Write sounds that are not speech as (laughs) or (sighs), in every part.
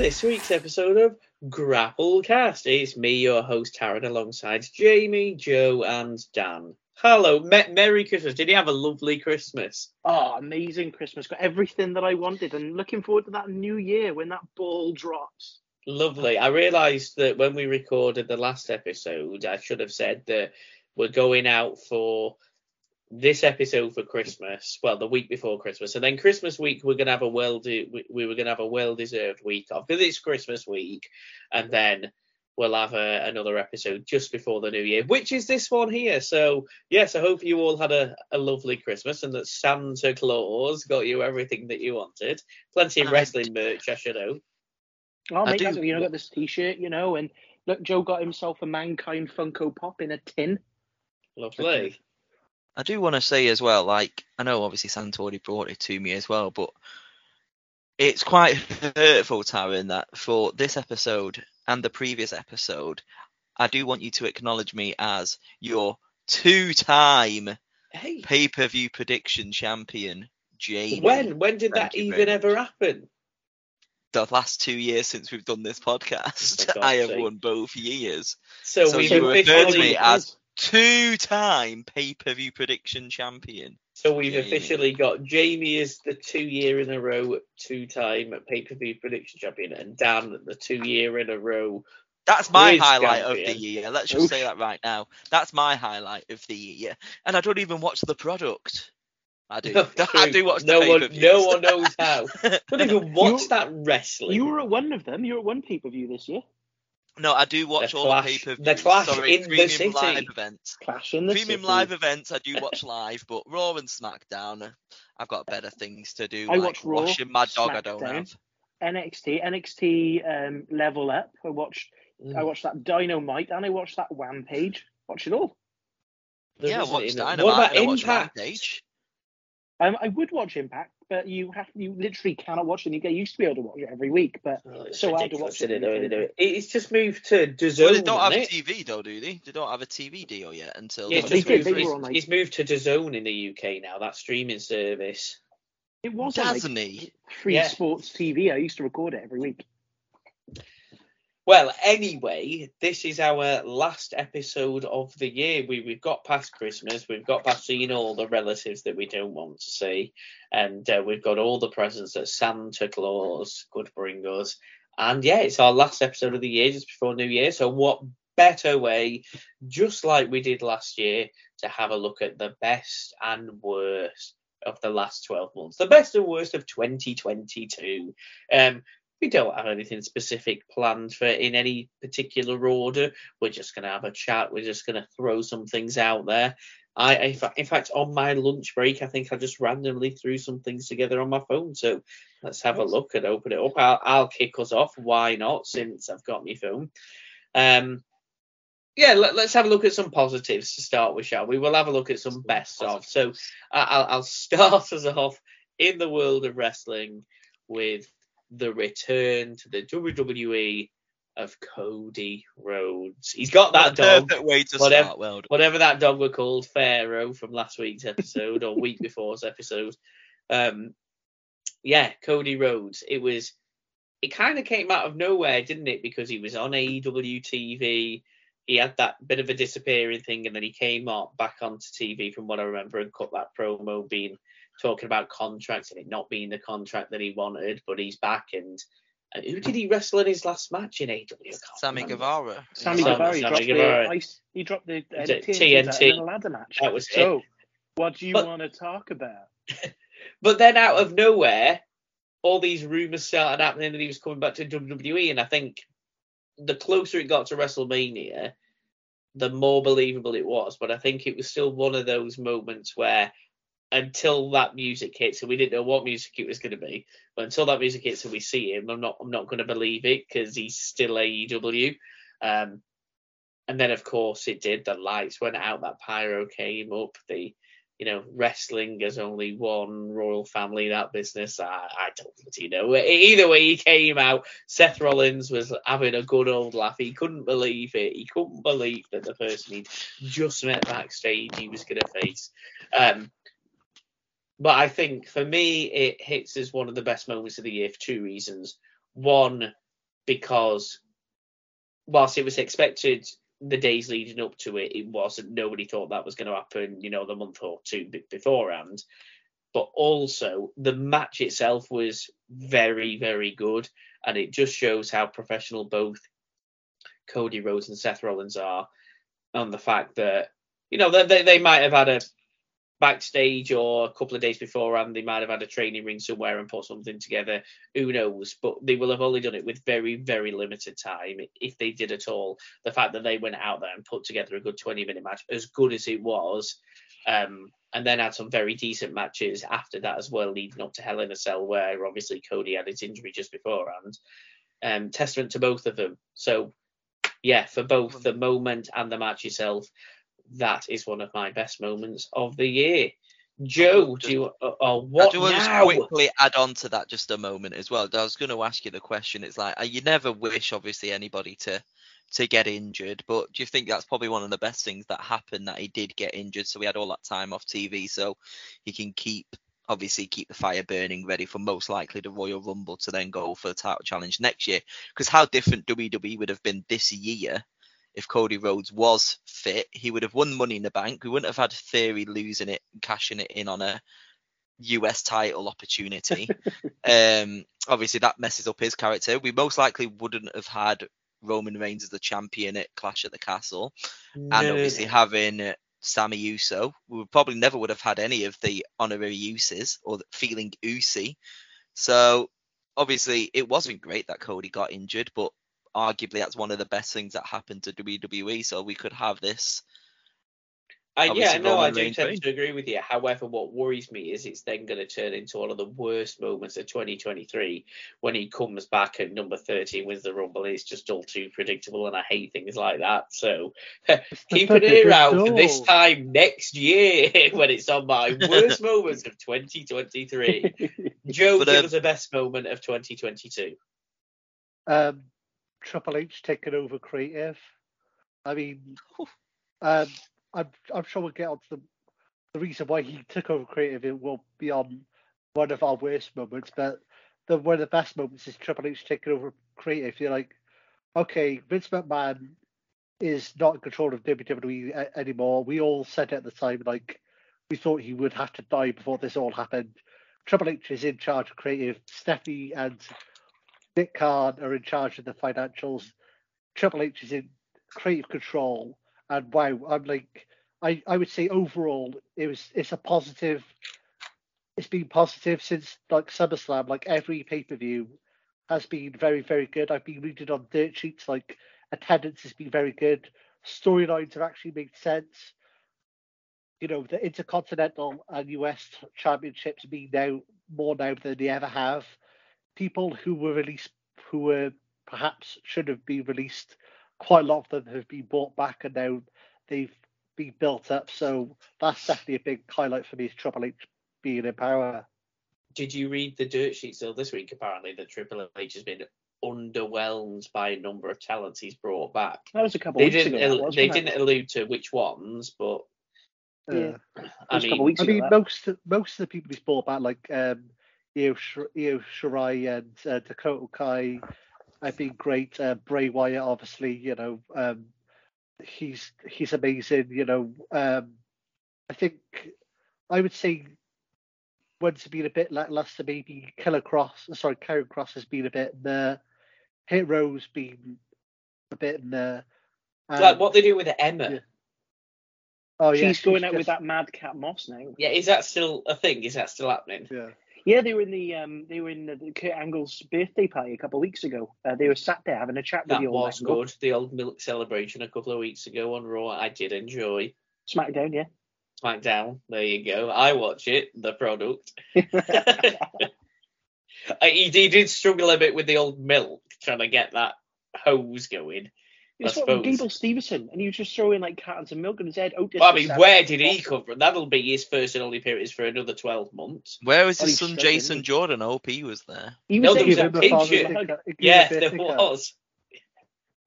Welcome everyone to this week's episode of Grapplecast. It's me, your host Taryn, alongside Jamie, Joe, and Dan. Hello, Me- Merry Christmas. Did you have a lovely Christmas? Oh, amazing Christmas. Got everything that I wanted and looking forward to that new year when that ball drops. Lovely. I realised that when we recorded the last episode, I should have said that we're going out for this episode for Christmas. Well, the week before Christmas, and then Christmas week we're gonna have a well de- we, we were gonna have a well deserved week off because it's Christmas week, and then we'll have a, another episode just before the new year, which is this one here. So yes, I hope you all had a, a lovely Christmas and that Santa Claus got you everything that you wanted. Plenty of I wrestling merch, I should know. Oh, I mate, do- you know, got this T-shirt, you know, and look, Joe got himself a Mankind Funko Pop in a tin. Lovely. I do want to say as well, like I know obviously Santa already brought it to me as well, but it's quite (laughs) hurtful, Taryn, that for this episode and the previous episode, I do want you to acknowledge me as your two-time Hey, pay-per-view prediction champion, Jamie. when when did Thank that even ever happen? The last two years since we've done this oh, podcast, For (laughs) God's I have sake. won both years. So, So we've you referred to me as Two-time pay-per-view prediction champion. So we've Jamie. officially got Jamie as the two year in a row two time pay per view prediction champion and Dan the two year in a row. That's my Quiz highlight of the year. Let's just say that right now. That's my highlight of the year. And I don't even watch the product. I do. (laughs) (laughs) I do watch the no one pay-per-views. no one knows how. (laughs) Don't even watch You- that wrestling. You were at one of them. You were at one pay-per-view this year. No, I do watch The all Clash- the pay per the Clash Sorry, in the premium city. live events. Clash in the Premium City. live events I do watch live, but Raw and SmackDown, I've got better things to do. I like watch Raw, washing my dog. I don't SmackDown. have. NXT, NXT um, Level Up. I watched. Mm. I watched that Dynamite and I watched that Rampage. Watch it all. There yeah, I watched. Dynamite. What about and I watched Impact? Rampage. Um, I would watch Impact, but you have you literally cannot watch it. You get used to be able to watch it every week, but Oh, it's So hard to watch it isn't it, the way they in do the it? It's just moved to DAZN. Well, they don't have hasn't it? TV though, do they? They don't have a TV deal yet until. Yeah, it's they just did, moved, they were on, like- it's moved to DAZN in the UK now. That streaming service. it was on like, free Yeah. sports TV. I used to record it every week. Well, anyway, this is our last episode of the year. We, we've got past Christmas, we've got past seeing all the relatives that we don't want to see, and uh, we've got all the presents that Santa Claus could bring us. And yeah, it's our last episode of the year just before New Year. So, what better way, just like we did last year, to have a look at the best and worst of the last 12 months, the best and worst of 2022. Um, we don't have anything specific planned for in any particular order. We're just going to have a chat. We're just going to throw some things out there. I, in fact, on my lunch break, I think I just randomly threw some things together on my phone. So let's have a look and open it up. I'll, I'll kick us off. Why not? Since I've got my phone. Um, yeah, let, us have a look at some positives to start with, shall we? We'll have a look at some best of. So I'll, I'll (laughs) start us off in the world of wrestling with the return to the WWE of Cody Rhodes. He's got that dog, Perfect way to Whatever- start. Well whatever that dog were called, Pharaoh from last week's episode or week before's episode. Um, yeah, Cody Rhodes. It was. It kind of came out of nowhere, didn't it? Because he was on AEW TV. He had that bit of a disappearing thing, and then he came up back onto TV, from what I remember, and cut that promo, being talking about contracts and it not being the contract that he wanted. But he's back, and, and who did he wrestle in his last match in AEW? Sammy remember. Guevara. Sammy Sammy- Guevara, he Sammy dropped Guevara. the ice. He dropped the uh, The TNT, TNT. in a ladder match. That was it. so, what do you But- want to talk about? (laughs) But then out of nowhere, all these rumors started happening that he was coming back to WWE, and I think the closer it got to WrestleMania, the more believable it was. But I think it was still one of those moments where until that music hits, and we didn't know what music it was going to be, but until that music hits and we see him, I'm not I'm not going to believe it because he's still AEW. Um, and then of course it did. The lights went out, that pyro came up, the you know, wrestling as only one royal family, that business, I, I don't you know. Either way, he came out. Seth Rollins was having a good old laugh. He couldn't believe it. He couldn't believe that the person he'd just met backstage he was going to face. Um, but I think for me, it hits as one of the best moments of the year for two reasons. One, because whilst it was expected the days leading up to it, it wasn't. Nobody thought that was going to happen, you know, the month or two beforehand. But also, the match itself was very, very good, and it just shows how professional both Cody Rhodes and Seth Rollins are, And the fact that you know they, they might have had a backstage or a couple of days beforehand, they might have had a training ring somewhere and put something together. Who knows? But they will have only done it with very, very limited time, if they did at all. The fact that they went out there and put together a good 20 minute match, as good as it was, um, and then had some very decent matches after that as well, leading up to Hell in a Cell, where obviously Cody had his injury just beforehand. Um, testament to both of them. So, yeah, for both the moment and the match itself, that is one of my best moments of the year. Joe, do you? Uh, oh, what I do want to just quickly add on to that just a moment as well. I was going to ask you the question. It's like uh, you never wish, obviously, anybody to to get injured, but do you think that's probably one of the best things that happened that he did get injured, so we had all that time off TV, so he can keep obviously keep the fire burning, ready for most likely the Royal Rumble to then go for the title challenge next year. Because how different WWE would have been this year if Cody Rhodes was fit, he would have won Money in the Bank. We wouldn't have had Theory losing it, and cashing it in on a US title opportunity. (laughs) um, obviously, that messes up his character. We most likely wouldn't have had Roman Reigns as the champion at Clash at the Castle, and obviously having Sammy Uso. We probably never would have had any of the honorary uses or the feeling Usi. So obviously, it wasn't great that Cody got injured, but arguably that's one of the best things that happened to WWE. So we could have this. I, yeah, no, I do tend reign. to agree with you. However, what worries me is it's then going to turn into one of the worst moments of 2023 when he comes back at number 30 wins the Rumble. It's just all too predictable, and I hate things like that. So (laughs) keep an ear out for this time next year (laughs) when it's on my (laughs) worst moments of 2023. Joe, But, give um, us the best moment of 2022. um, Triple H taking over creative. I mean, um, I'm I'm sure we'll get onto the the reason why he took over creative. It will be on one of our worst moments, but the one of the best moments is Triple H taking over creative. You're like, okay, Vince McMahon is not in control of WWE a- anymore. We all said at the time, like, we thought he would have to die before this all happened. Triple H is in charge of creative. Stephanie and Nick Khan are in charge of the financials. Triple H is in creative control. And wow, I'm like, I, I would say overall, it was it's a positive. It's been positive since like SummerSlam. Like every pay per view has been very very good. I've been reading on dirt sheets like attendance has been very good. Storylines have actually made sense. You know the Intercontinental and US Championships being now more now than they ever have people who were released who were perhaps should have been released quite a lot of them have been brought back and now they've been built up so that's definitely a big highlight for me is Triple H being in power Did you read the dirt sheet still this week? Apparently, that Triple H has been underwhelmed by a number of talents he's brought back. that was a couple They weeks didn't. ago al- they it? didn't allude to which ones, but Yeah. I was a couple mean, I mean, that. most most of the people he's brought back like um Io, Sh- Io Shirai and uh, Dakota Kai have been great uh, Bray Wyatt obviously you know um he's he's amazing you know um I think I would say one's been a bit lackluster maybe Killer Cross sorry Karrion Kross has been a bit uh Hero's been a bit uh like what they do with Emma. yeah. oh yeah she's going out just- with that madcap Moss now. Yeah, is that still a thing? Is that still happening? yeah Yeah, they were in the um, they were in the, Kurt Angle's birthday party a couple of weeks ago. Uh, they were sat there having a chat with That the old That was Angle. good. The old milk celebration a couple of weeks ago on Raw. I did enjoy. SmackDown, yeah. SmackDown. There you go. I watch it. The product. (laughs) (laughs) He, he did struggle a bit with the old milk, trying to get that hose going. It's I what suppose. Gable Steveson, and he was just throwing like cartons of milk in his head. Otis Well, I mean, where did he come from? That'll be his first and only appearance for another 12 months. Where was Oh, his son Jason he? Jordan? I hope he was there. He No, was there was a he picture. was picture. having a hug. Give me a Yeah, there thicker. was.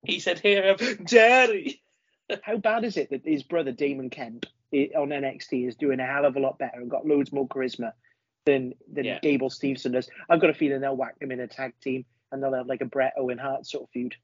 He said, Here, I'm daddy. (laughs) How bad is it that his brother Damon Kemp on NXT is doing a hell of a lot better and got loads more charisma than than Yeah. Gable Steveson does? I've got a feeling they'll whack him in a tag team and they'll have like a Brett Owen Hart sort of feud.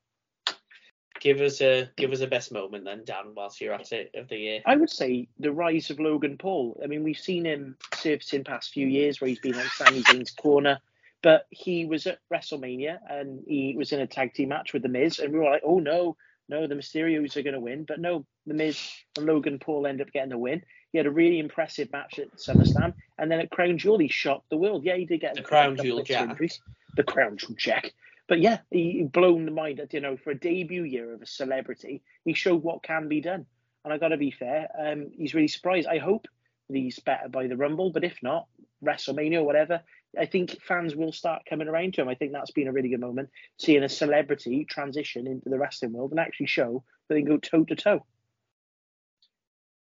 Give us a give us a best moment then, Dan, whilst you're at it of the year. I would say the rise of Logan Paul. I mean, we've seen him surfacing past few years where he's been on Sami Zayn's corner, but he was at WrestleMania and he was in a tag team match with The Miz, and we were like, oh no, no, the Mysterios are going to win. But no, The Miz and Logan Paul end up getting the win. He had a really impressive match at SummerSlam, and then at Crown Jewel, he shocked the world. Yeah, he did get The a Crown Jewel Jack. injuries. The Crown Jewel Jack. But yeah, he blown the mind. That, you know, for a debut year of a celebrity, he showed what can be done. And I got to be fair, um, he's really surprised. I hope that he's better by the Rumble, but if not, WrestleMania or whatever, I think fans will start coming around to him. I think that's been a really good moment, seeing a celebrity transition into the wrestling world and actually show that they can go toe to toe.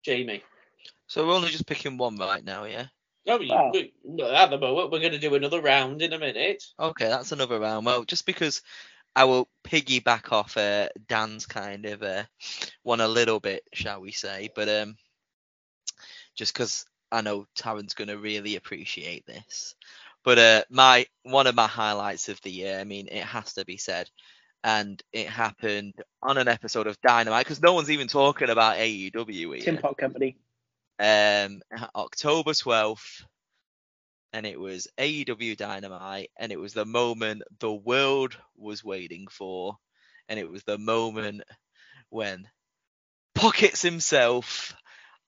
Jamie. So we're only just picking one right now, yeah? No, we, Oh. we, no, at the moment we're going to do another round in a minute. Okay, that's another round. Well, just because I will piggyback off uh, Dan's kind of uh, one a little bit, shall we say? But um, just because I know Taryn's going to really appreciate this. But uh, my one of my highlights of the year, I mean, it has to be said, and it happened on an episode of Dynamite because no one's even talking about AEW Tim here. Pot Company. Um, October twelfth, and it was AEW Dynamite, and it was the moment the world was waiting for, and it was the moment when Pockets himself,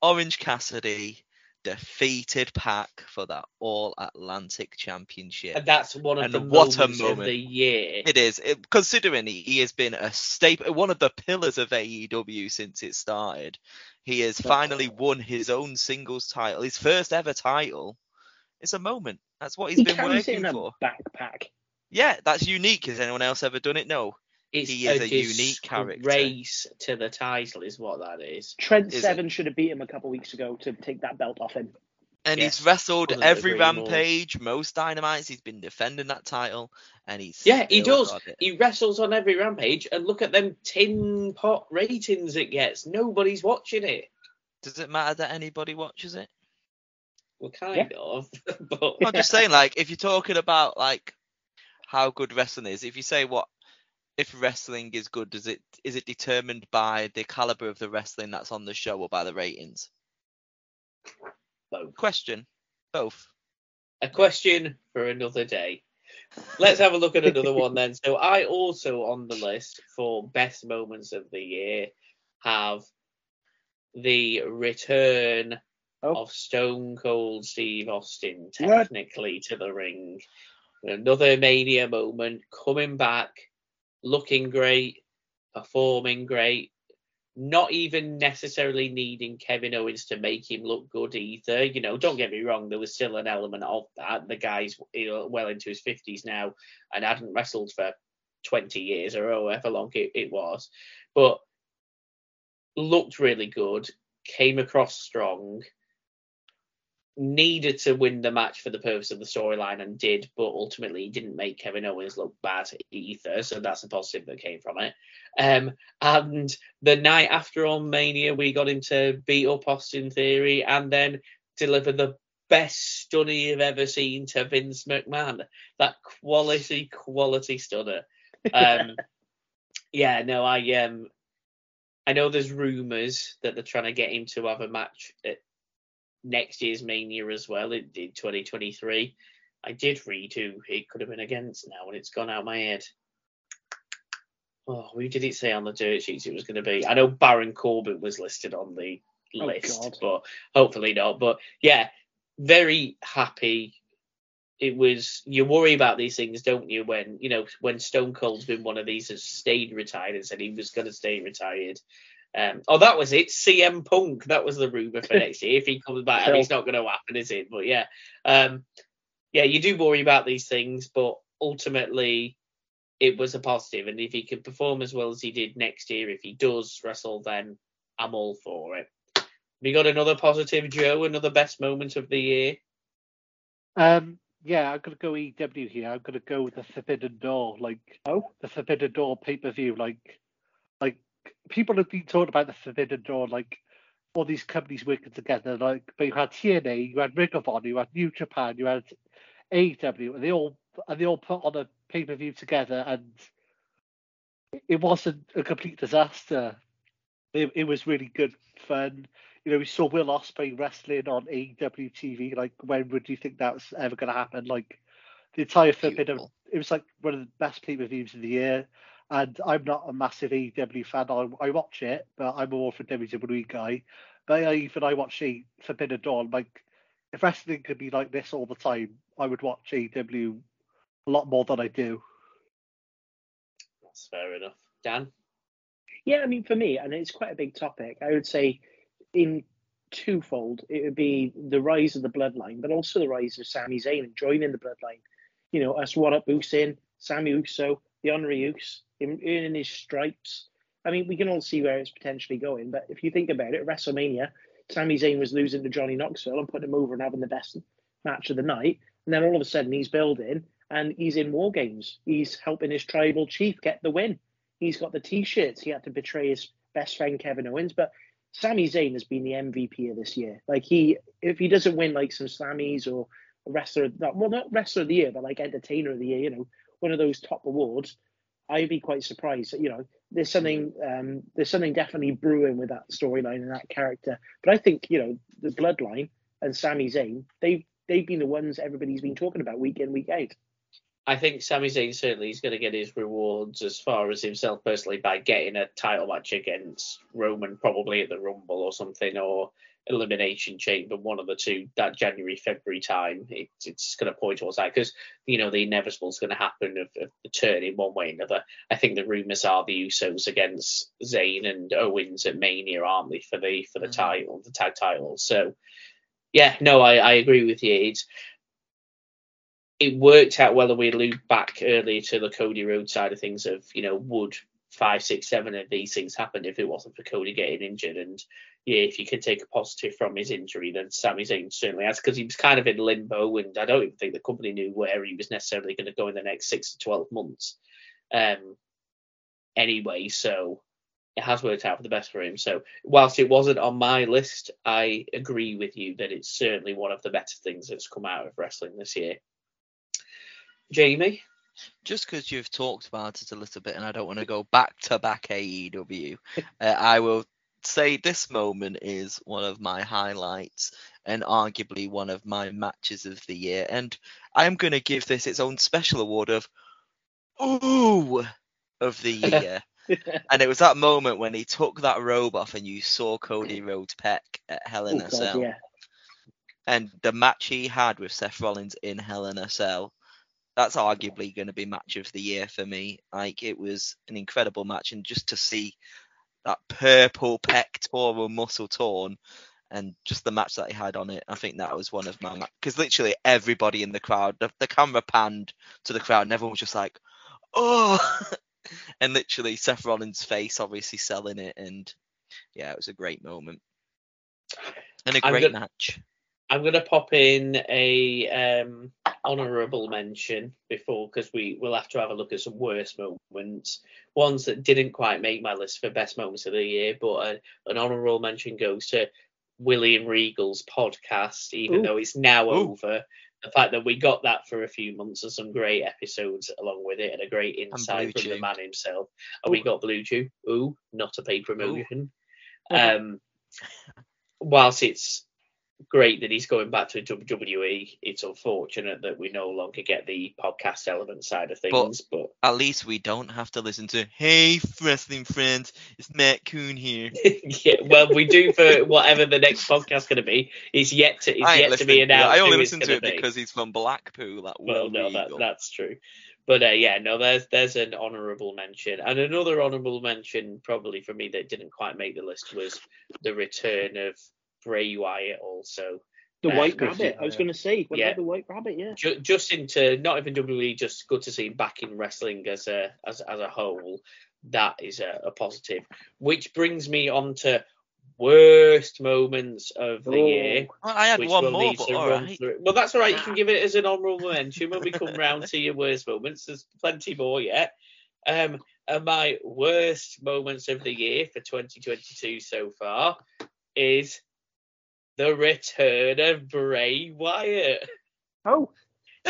Orange Cassidy, defeated Pac for that All Atlantic Championship. And that's one of And the what a moments of the year. It is, it, considering he, he has been a staple, one of the pillars of AEW since it started. He has finally won his own singles title, his first ever title. It's a moment. That's what he's He been working in a for. backpack. Yeah, that's unique. Has anyone else ever done it? No. It's He is a unique character. Race to the title is what that is. Trent Is it? Seven should have beat him a couple weeks ago to take that belt off him. And Yes, he's wrestled couldn't every agree more. rampage, most dynamites. He's been defending that title, and he's Yeah, he does. He wrestles on every rampage, and look at them tin pot ratings it gets. Nobody's watching it. Does it matter that anybody watches it? Well, kind of, (laughs) but I'm just saying, like, if you're talking about like how good wrestling is, if you say what if wrestling is good, does it is it determined by the caliber of the wrestling that's on the show or by the ratings? Both. Question. Both. a question for another day. Let's have a look at another one then. So I also on the list for best moments of the year have the return Oh. of Stone Cold Steve Austin What? technically to the ring. Another mania moment, coming back, looking great, performing great, not even necessarily needing Kevin Owens to make him look good either. You know, don't get me wrong, there was still an element of that. The guy's well into his 50s now and hadn't wrestled for 20 years or however long it, it was, but looked really good, came across strong, needed to win the match for the purpose of the storyline and did, but ultimately he didn't make Kevin Owens look bad either, so that's a positive that came from it. Um, and the night after on Mania, we got him to beat up Austin Theory and then deliver the best stunner you've ever seen to Vince McMahon. That quality, quality stunner. Um, (laughs) yeah, no, I um, I know there's rumours that they're trying to get him to have a match at next year's Mania as well in, in 2023. I did read who it could have been against now, and it's gone out my head. Oh, who did it say on the dirt sheets it was going to be? I know Baron Corbin was listed on the Oh, list, God. but hopefully not. But yeah, very happy. It was you worry about these things, don't you? When you know when Stone Cold's been one of these has stayed retired and said he was going to stay retired. Um, oh, that was it. CM Punk. That was the rumor for next year. If he comes back, I mean, it's not going to happen, is it? But yeah, um, yeah, you do worry about these things, but ultimately, it was a positive. And if he can perform as well as he did next year, if he does wrestle, then I'm all for it. We got another positive, Joe. Another best moment of the year. Um, yeah, I'm gonna go EW here. I'm gonna go with the Forbidden Door, like Oh, the Forbidden Door pay per view. Like, like people have been talking about the Forbidden Door, like all these companies working together. Like, but you had TNA, you had Ring of Honor, you had New Japan, you had AEW, and they all and they all put on a pay per view together, and it wasn't a complete disaster. It, it was really good fun. You know, we saw Will Ospreay wrestling on AEW TV. Like, when would you think that was ever going to happen? Like, the entire Beautiful. it was like one of the best pay per views of the year. And I'm not a massive AEW fan. I, I watch it, but I'm more of a WWE guy. But I, even I watch a Forbidden Door. Like, if wrestling could be like this all the time, I would watch AEW a lot more than I do. That's fair enough. Dan? Yeah, I mean, for me, and it's quite a big topic, I would say in twofold, it would be the rise of the bloodline, but also the rise of Sami Zayn and joining the bloodline. You know, us What Up Usin, Sammy Uso, the Honorary Uso, him earning his stripes. I mean, we can all see where it's potentially going, but if you think about it, WrestleMania, Sami Zayn was losing to Johnny Knoxville and putting him over and having the best match of the night. And then all of a sudden he's building and he's in war games. He's helping his tribal chief get the win. He's got the t-shirts. He had to betray his best friend Kevin Owens, but Sami Zayn has been the MVP of this year. Like he, if he doesn't win like some Slammys or wrestler, not, well, not wrestler of the year, but like entertainer of the year, you know, one of those top awards, I'd be quite surprised. You know, there's something, um, there's something definitely brewing with that storyline and that character. But I think you know the Bloodline and Sami Zayn, they've they've been the ones everybody's been talking about week in week out. I think Sami Zayn certainly is going to get his rewards as far as himself personally by getting a title match against Roman, probably at the Rumble or something, or Elimination Chamber, one of the two, that January, February time. It, it's going to point towards that because, you know, the inevitable is going to happen of, of the turn in one way or another. I think the rumours are the Usos against Zayn and Owens at Mania, aren't they, for the for the Mhm. title, the tag title. So, yeah, no, I, I agree with you. It's it worked out well, and we allude back earlier to the Cody Rhodes side of things. Of you know, would five, six, seven of these things happen if it wasn't for Cody getting injured? And yeah, if you can take a positive from his injury, then Sami Zayn certainly has, because he was kind of in limbo, and I don't even think the company knew where he was necessarily going to go in the next six to twelve months. Um, anyway, so it has worked out for the best for him. So whilst it wasn't on my list, I agree with you that it's certainly one of the better things that's come out of wrestling this year. Jamie, Just because you've talked about it a little bit, and I don't want to go back to back AEW, uh, I will say this moment is one of my highlights and arguably one of my matches of the year. And I'm going to give this its own special award of Ooh of the (laughs) year. and it was that moment when he took that robe off and you saw Cody Rhodes Peck at Hell in Oh, a Cell. yeah. And the match he had with Seth Rollins in Hell in a Cell, that's arguably going to be match of the year for me. Like it was an incredible match, and just to see that purple pectoral muscle torn, and just the match that he had on it, I think that was one of my because literally everybody in the crowd, the, the camera panned to the crowd, and everyone was just like, oh, (laughs) and literally Seth Rollins' face obviously selling it, and yeah, it was a great moment. And a I'm great gonna- match. I'm going to pop in a um, honourable mention before because we will have to have a look at some worst moments, ones that didn't quite make my list for best moments of the year. But uh, an honourable mention goes to William Regal's podcast, even Ooh. though it's now Ooh. over. The fact that we got that for a few months and some great episodes along with it, and a great insight from the man himself. And we got Blue Chew. Ooh, not a paid promotion. Um, (laughs) whilst it's great that he's going back to WWE, it's unfortunate that we no longer get the podcast element side of things. But, At least we don't have to listen to "Hey, wrestling friends, it's Matt Koon here." (laughs) yeah, well, we do for whatever the next podcast's going to be. It's yet to it's yet to be announced. I only listen to it be. because he's from Blackpool. That Well, no, that, that's true. But uh, yeah, no, there's there's an honourable mention, and another honourable mention probably for me that didn't quite make the list was the return of Bray Wyatt. Also, The Uh, White good Rabbit. I was going to say, what Yeah. about the White Rabbit? Yeah. Ju- just into not even WWE, just good to see him back in wrestling as a as as a whole. That is a, a positive. Which brings me on to worst moments of the Oh. year. I had one more, but to all run right. through. Well, that's all right. You can give it as an honourable mention when we come round to your worst moments. There's plenty more yet. Um, and my worst moments of the year for 2022 so far is the return of Bray Wyatt. Oh,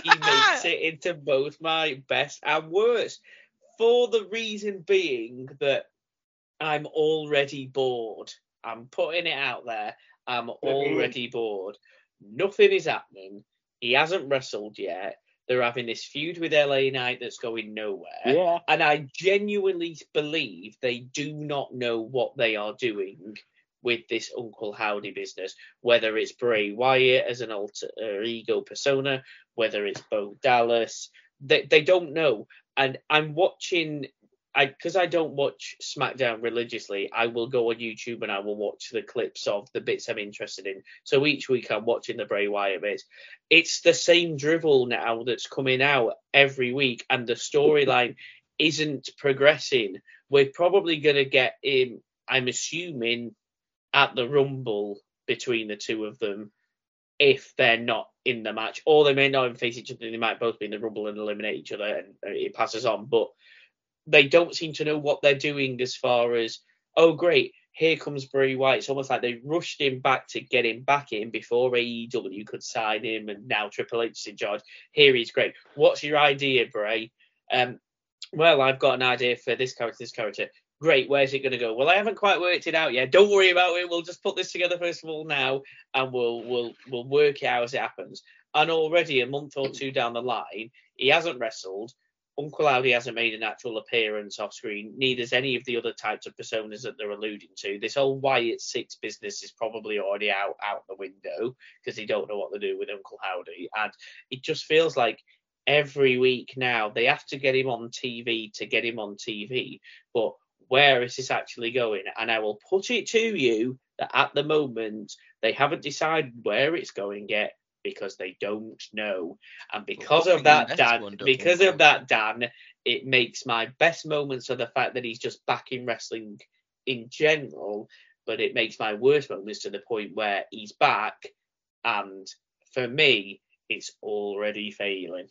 he makes it into both my best and worst. For the reason being that I'm already bored. I'm putting it out there. I'm already bored. Nothing is happening. He hasn't wrestled yet. They're having this feud with LA Knight that's going nowhere. Yeah. And I genuinely believe they do not know what they are doing with this Uncle Howdy business, whether it's Bray Wyatt as an alter ego persona, whether it's Bo Dallas. They, they don't know. And I'm watching I because I don't watch SmackDown religiously, I will go on YouTube and I will watch the clips of the bits I'm interested in. So each week I'm watching the Bray Wyatt bits. It's the same drivel now that's coming out every week, and the storyline isn't progressing. We're probably gonna get in. I'm assuming at the Rumble between the two of them if they're not in the match, or they may not even face each other. They might both be in the Rumble and eliminate each other, and it passes on. But they don't seem to know what they're doing as far as oh great here comes Bray Wyatt. It's almost like they rushed him back to get him back in before AEW could sign him, and now Triple H is in charge. Here he's great. What's your idea, Bray? Um, well, I've got an idea for this character, this character. Great, where's it going to go? Well, I haven't quite worked it out yet. Don't worry about it. We'll just put this together first of all now, and we'll we'll we'll work it out as it happens. And already a month or two down the line, he hasn't wrestled. Uncle Howdy hasn't made an actual appearance off screen. Neither's any of the other types of personas that they're alluding to. This whole Wyatt Six business is probably already out out the window because they don't know what to do with Uncle Howdy, and it just feels like every week now they have to get him on TV to get him on TV. But where is this actually going? And I will put it to you that at the moment they haven't decided where it's going yet because they don't know. And because Well, of that, Dan, because of that, Dan, it makes my best moments of the fact that he's just back in wrestling in general, but it makes my worst moments to the point where he's back, and for me, it's already failing.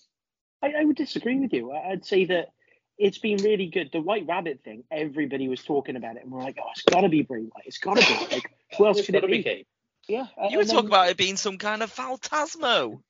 I, I would disagree with you. I'd say that it's been really good. The White Rabbit thing, everybody was talking about it, and we're like, oh, it's got to be Bray Wyatt. It's got to be. Like, who else It's could it be be? Kane. Yeah. You were talking about it being some kind of Phantasmo.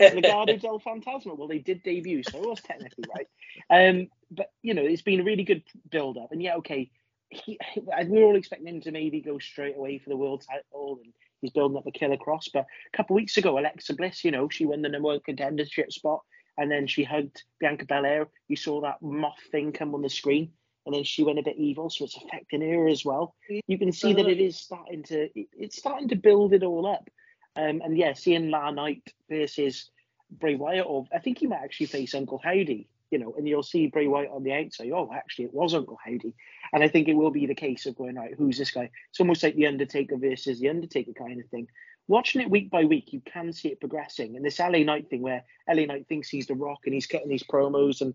Legado (laughs) del Fantasma. Well, they did debut, so it was technically right. Um, but you know, it's been a really good build up, and yeah, okay. He, we were all expecting him to maybe go straight away for the world title, and he's building up the Killer Cross. But a couple of weeks ago, Alexa Bliss, you know, she won the number one contendership spot, and then she hugged Bianca Belair. You saw that moth thing come on the screen, and then she went a bit evil, so it's affecting her as well. You can see that it is starting to it's starting to build it all up. Um, and yeah, seeing La Knight versus Bray Wyatt, or I think he might actually face Uncle Howdy, you know, and you'll see Bray Wyatt on the outside. Oh, actually, it was Uncle Howdy. And I think it will be the case of going, right, who's this guy? It's almost like the Undertaker versus the Undertaker kind of thing. Watching it week by week, you can see it progressing. And this LA Knight thing, where LA Knight thinks he's the Rock and he's cutting these promos and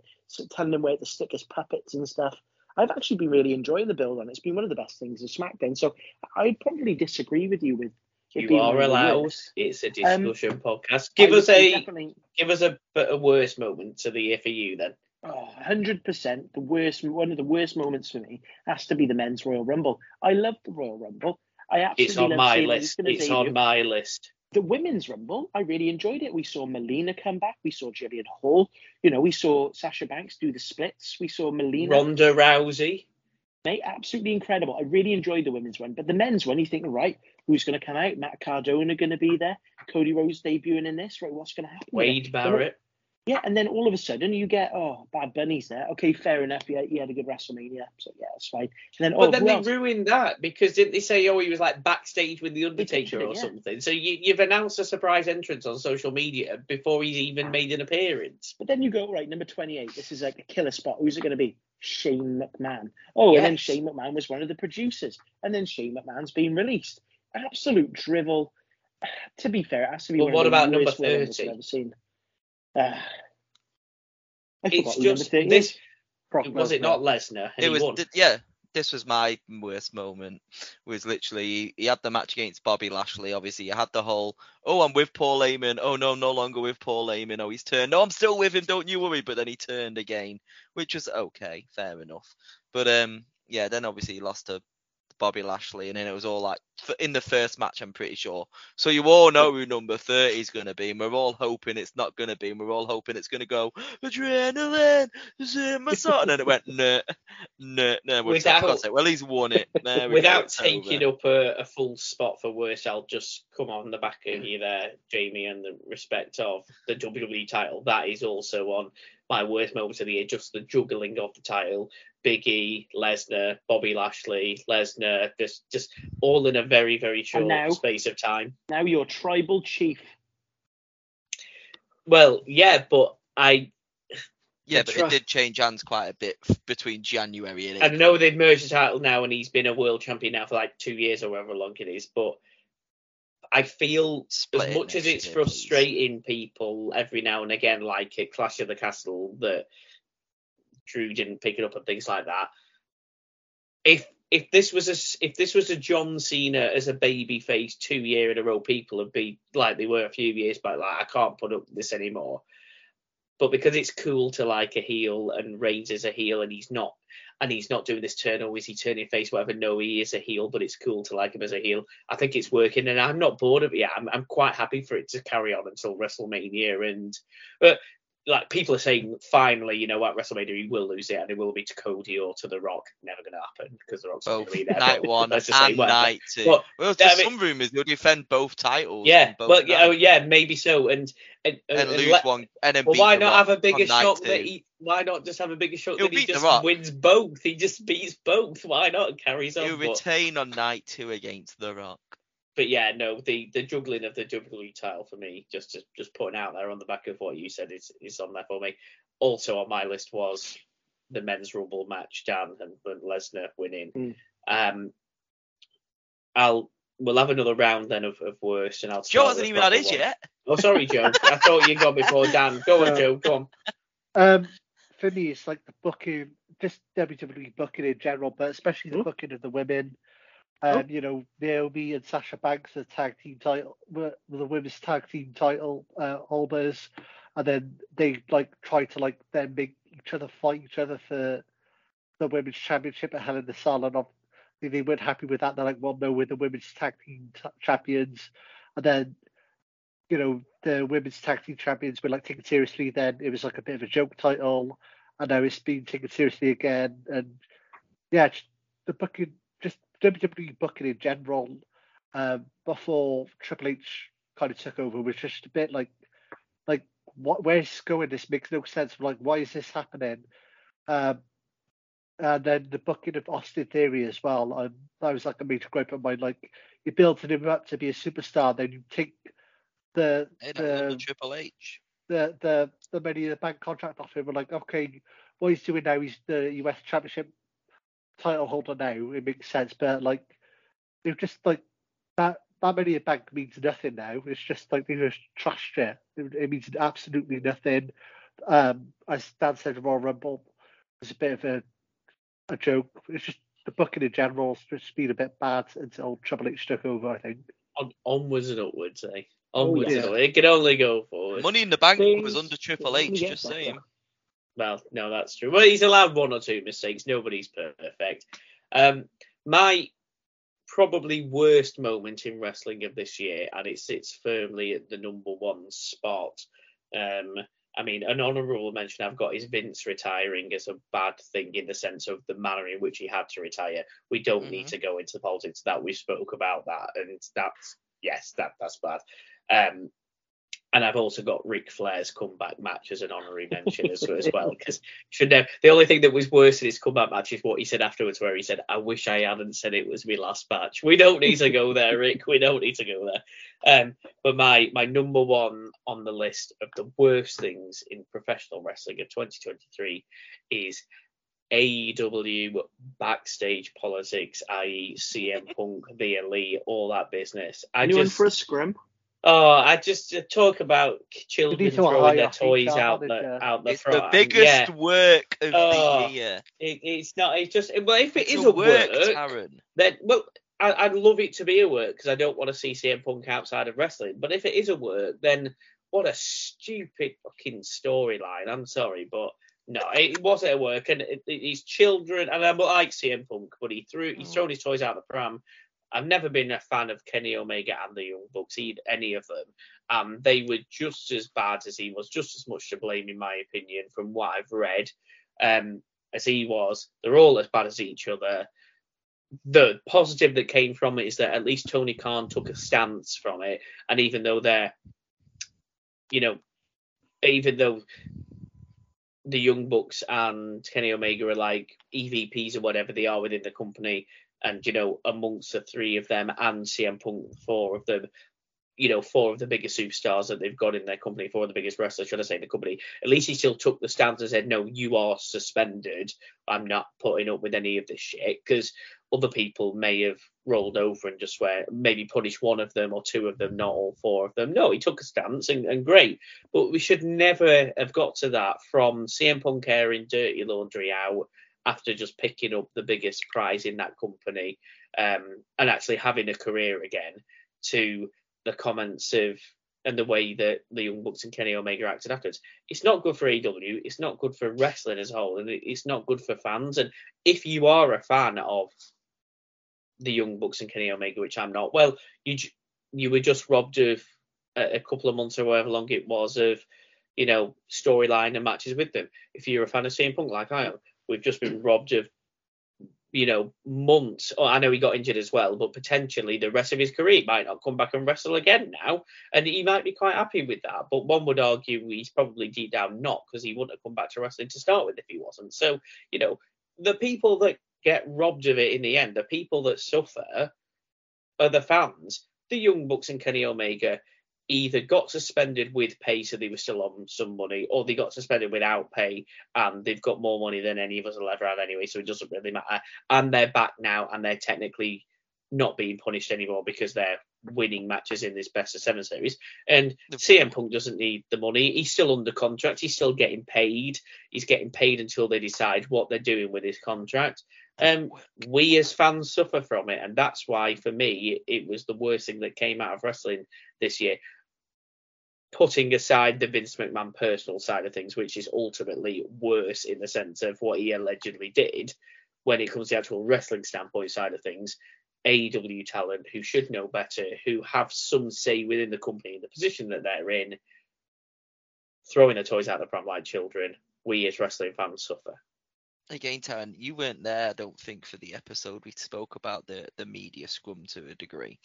telling them where to stick his puppets and stuff. I've actually been really enjoying the build on it. It's been one of the best things of SmackDown. So I'd probably disagree with you with You are one of the allowed. It's a Um, discussion podcast. Give I us a definitely give us a, a worst moment of the year for you then. Oh, 100% the worst one of the worst moments for me has to be the men's Royal Rumble. I love the Royal Rumble. I absolutely It's on my list. It's on my list. the women's Rumble. I really enjoyed it. We saw Melina come back. We saw Jillian Hall. You know, we saw Sasha Banks do the splits. We saw Melina. Ronda Rousey. Mate, absolutely incredible. I really enjoyed the women's one. But the men's one, you think, right, who's going to come out? Matt Cardona going to be there. Cody Rhodes debuting in this. Right, what's going to happen? Wade Barrett. Yeah, and then all of a sudden you get, oh, Bad Bunny's there. Okay, fair enough. Yeah, he had a good WrestleMania. So yeah, that's fine. And then, oh, But then they else? ruined that because didn't they say, oh, he was like backstage with the Undertaker or yeah. something? So you, you've announced a surprise entrance on social media before he's even made an appearance. But then you go, right, number 28. This is like a killer spot. Who's it going to be? Shane McMahon. Oh, and then Shane McMahon was one of the producers. And then Shane McMahon's been released. Absolute drivel. (sighs) To be fair, it has to be one what of the about number 30? I've ever seen. Uh, It's forgot who number just this. Brock Was it not Lesnar? It was th- yeah. This was my worst moment. Was literally he, he had the match against Bobby Lashley. Obviously, you had the whole oh I'm with Paul Heyman. Oh no, I'm no longer with Paul Heyman. Oh he's turned. No, I'm still with him. Don't you worry. But then he turned again, which was okay, fair enough. But um yeah, then obviously he lost to Bobby Lashley, and then it was all like f- in the first match. I'm pretty sure. So you all know who number thirty is going to be, and we're all hoping it's not going to be, and we're all hoping it's going to go adrenaline is in my soul, and then it went no, no, no. Without- well, he's won it. (laughs) There we Without it's taking over. up a, a full spot for worse, I'll just come on the back of you there, Jamie, and the respect of the WWE title. That is also on my worst moments of the year, just the juggling of the title. Biggie, Lesnar, Bobby Lashley, Lesnar, just just all in a very, very short now- space of time. Now you're tribal chief. Well, yeah, but I Yeah, the but try- it did change hands quite a bit f- between January and I know they've merged the title now, and he's been a world champion now for like two years or however long it is. But I feel Split as much as it's year, please. frustrating people every now and again, like at Clash of the Castle, that Drew didn't pick it up and things like that. If if this was a if this was a John Cena as a baby face two year in a row, people would be like they were a few years back, like I can't put up with this anymore. But because it's cool to like a heel and Reigns is a heel and he's not and he's not doing this turn or is he turning face whatever? No he is a heel but it's cool to like him as a heel. I think it's working and i'm not bored of it yet. I'm, I'm quite happy for it to carry on until wrestlemania and but like people are saying finally you know at wrestlemania he will lose it and it will be to cody or to the rock never going to happen because the rock's Both going to be there night one (laughs) say and whatever. night two. But, well, there's I mean- some rumours he'll defend both titles. yeah both well yeah, oh, yeah maybe so and and, and and lose let- one and then well, why The not Rock have a bigger shock that he? Why not just have a bigger He'll that he just wins both? He just beats both. Why not? Carries on. He'll but, retain on night two against The Rock. But yeah, no, the the juggling of the WWE title for me, just just just putting out there on the back of what you said is is on there for me. Also on my list was the men's rumble match, Dan and, and Lesnar winning. Mm. Um, I'll we'll have another round then of, of worst, and I'll. Joe hasn't even had his yet. Oh, sorry, Joe. (laughs) I thought you got before Dan. Go on, Uh, Joe. Go on. Um, for me, it's like the booking, just WWE booking in general, but especially the Hmm? booking of the women. Oh. Um, you know, Naomi and Sasha Banks, the tag team title, were the women's tag team title uh, holders, and then they like try to like then make each other fight each other for the women's championship at Hell in the Cell, and ob- they weren't happy with that. They're like, well, no, we're the women's tag team t- champions, and then you know, the women's tag team champions were like taken seriously. Then it was like a bit of a joke title, and now it's being taken seriously again. And yeah, the booking, WWE booking in general, um, before Triple H kind of took over was just a bit like, like what? Where's this going? This makes no sense. Like, why is this happening? Um, and then the booking of Austin Theory as well. Um, that was like a major gripe of mine. Like, you're building him up to be a superstar, then you take the Hey, that was under the Triple H. the the the money the bank contract off him. We're like, okay, what he's doing now, he's the US Championship title holder now. It makes sense, but like, they've just like that that money in bank means nothing now. It's just like they just trashed it. It, it means absolutely nothing. Um, as Dan said, the Royal Rumble was a bit of a a joke. It's just the booking in general has just been a bit bad until Triple H took over. I think. On, onwards and upwards, eh? Oh, Onwards yeah. and upwards. It can only go forward. Money in the Bank Things was under Triple H. only get Just better. saying. Well, no, that's true. Well, he's allowed one or two mistakes. Nobody's perfect. Um, my probably worst moment in wrestling of this year, and it sits firmly at the number one spot. Um, I mean, an honourable mention I've got is Vince retiring as a bad thing in the sense of the manner in which he had to retire. We don't need Mhm. to go into politics that we spoke about that, and that's yes, that that's bad. Um, and I've also got Ric Flair's comeback match as an honorary mention as, as well. Because should know the only thing that was worse in his comeback match is what he said afterwards, where he said, "I wish I hadn't said it was my last match." We don't need to go there, Rick. We don't need to go there. Um, but my my number one on the list of the worst things in professional wrestling of 2023 is AEW backstage politics, i.e., CM Punk, the Elite, all that business. I Anyone just for a scrim? Oh, I just uh, talk about children to throwing their toys HR out the manager. out the It's front. the biggest Yeah, work of Oh. the year. it, it's not. It's just. Well, if it It's is a a work, Taryn. then well, I, I'd love it to be a work because I don't want to see CM Punk outside of wrestling. But if it is a work, then what a stupid fucking storyline. I'm sorry, but no, it wasn't a work. And it, it, his children, and I like CM Punk, but he threw he's Mm. thrown his toys out the pram. I've never been a fan of Kenny Omega and the Young Bucks, any of them. Um, they were just as bad as he was, just as much to blame, in my opinion, from what I've read, um, as he was. They're all as bad as each other. The positive that came from it is that at least Tony Khan took a stance from it, and even though they're, you know, even though the Young Bucks and Kenny Omega are like EVPs or whatever they are within the company, and you know amongst the three of them and CM Punk, four of them, you know, four of the biggest superstars that they've got in their company, four of the biggest wrestlers, should I say, in the company. At least he still took the stance and said, "No, you are suspended. I'm not putting up with any of this shit." Because other people may have rolled over and just swear, maybe punished one of them or two of them, not all four of them. No, he took a stance and, and great. But we should never have got to that from CM Punk airing dirty laundry out after just picking up the biggest prize in that company um, and actually having a career again to the comments of and the way that the Young Bucks and Kenny Omega acted afterwards. It's not good for AEW. It's not good for wrestling as a whole, and it's not good for fans. And if you are a fan of the Young Bucks and Kenny Omega, which I'm not, well, you you were just robbed of a, a couple of months or however long it was of you know storyline and matches with them. If you're a fan of CM Punk like I am, we've just been robbed of you know months. Oh, i know he got injured as well but potentially the rest of his career might not come back and wrestle again now and he might be quite happy with that. But one would argue he's probably deep down not because he wouldn't have come back to wrestling to start with if he wasn't. So you know the people that get robbed of it in the end the people that suffer are the fans the young bucks and kenny omega either got suspended with pay, so they were still on some money, or they got suspended without pay, and they've got more money than any of us will ever have anyway, so it doesn't really matter. And they're back now, and they're technically not being punished anymore because they're winning matches in this best of seven series. And CM Punk doesn't need the money. He's still under contract. He's still getting paid. He's getting paid until they decide what they're doing with his contract. Um, we as fans suffer from it, and that's why for me it was the worst thing that came out of wrestling this year putting aside the Vince McMahon personal side of things, which is ultimately worse in the sense of what he allegedly did, when it comes to the actual wrestling standpoint side of things, AEW talent who should know better, who have some say within the company in the position that they're in, throwing the toys out the pram like children, we as wrestling fans suffer. Again, Taryn, you weren't there, I don't think, for the episode we spoke about the the media scrum to a degree,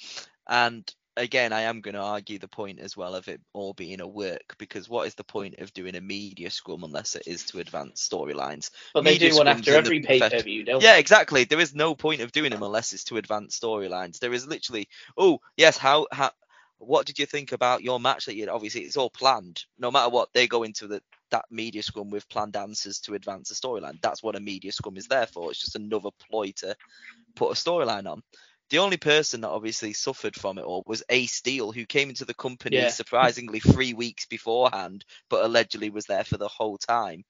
and again, I am going to argue the point as well of it all being a work because what is the point of doing a media scrum unless it is to advance storylines? But they do one after every pay per view, don't Yeah, exactly. There is no point of doing them unless it's to advance storylines. There is literally, oh yes, how how what did you think about your match that you obviously it's all planned. No matter what, they go into the that media scrum with planned answers to advance the storyline. That's what a media scrum is there for. It's just another ploy to put a storyline on the only person that obviously suffered from it all was Ace Steel, who came into the company yeah. surprisingly three weeks beforehand, but allegedly was there for the whole time.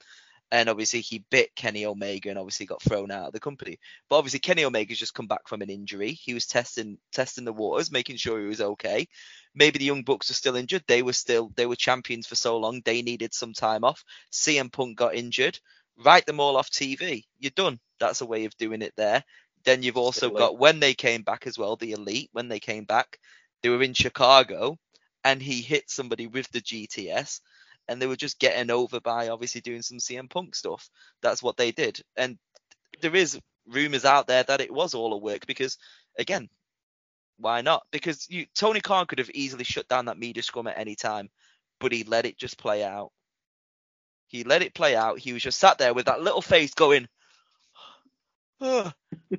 And obviously he bit Kenny Omega and obviously got thrown out of the company. But obviously Kenny Omega's just come back from an injury. He was testing testing the waters, making sure he was okay. Maybe the Young Bucks were still injured. They were still they were champions for so long. They needed some time off. CM Punk got injured. Write them all off TV. You're done. That's a way of doing it there. Then you've also got when they came back as well, the elite, when they came back, they were in Chicago and he hit somebody with the GTS and they were just getting over by obviously doing some CM Punk stuff. That's what they did. And there is rumors out there that it was all a work because again, why not? Because you Tony Khan could have easily shut down that media scrum at any time, but he let it just play out. He let it play out. He was just sat there with that little face going, oh,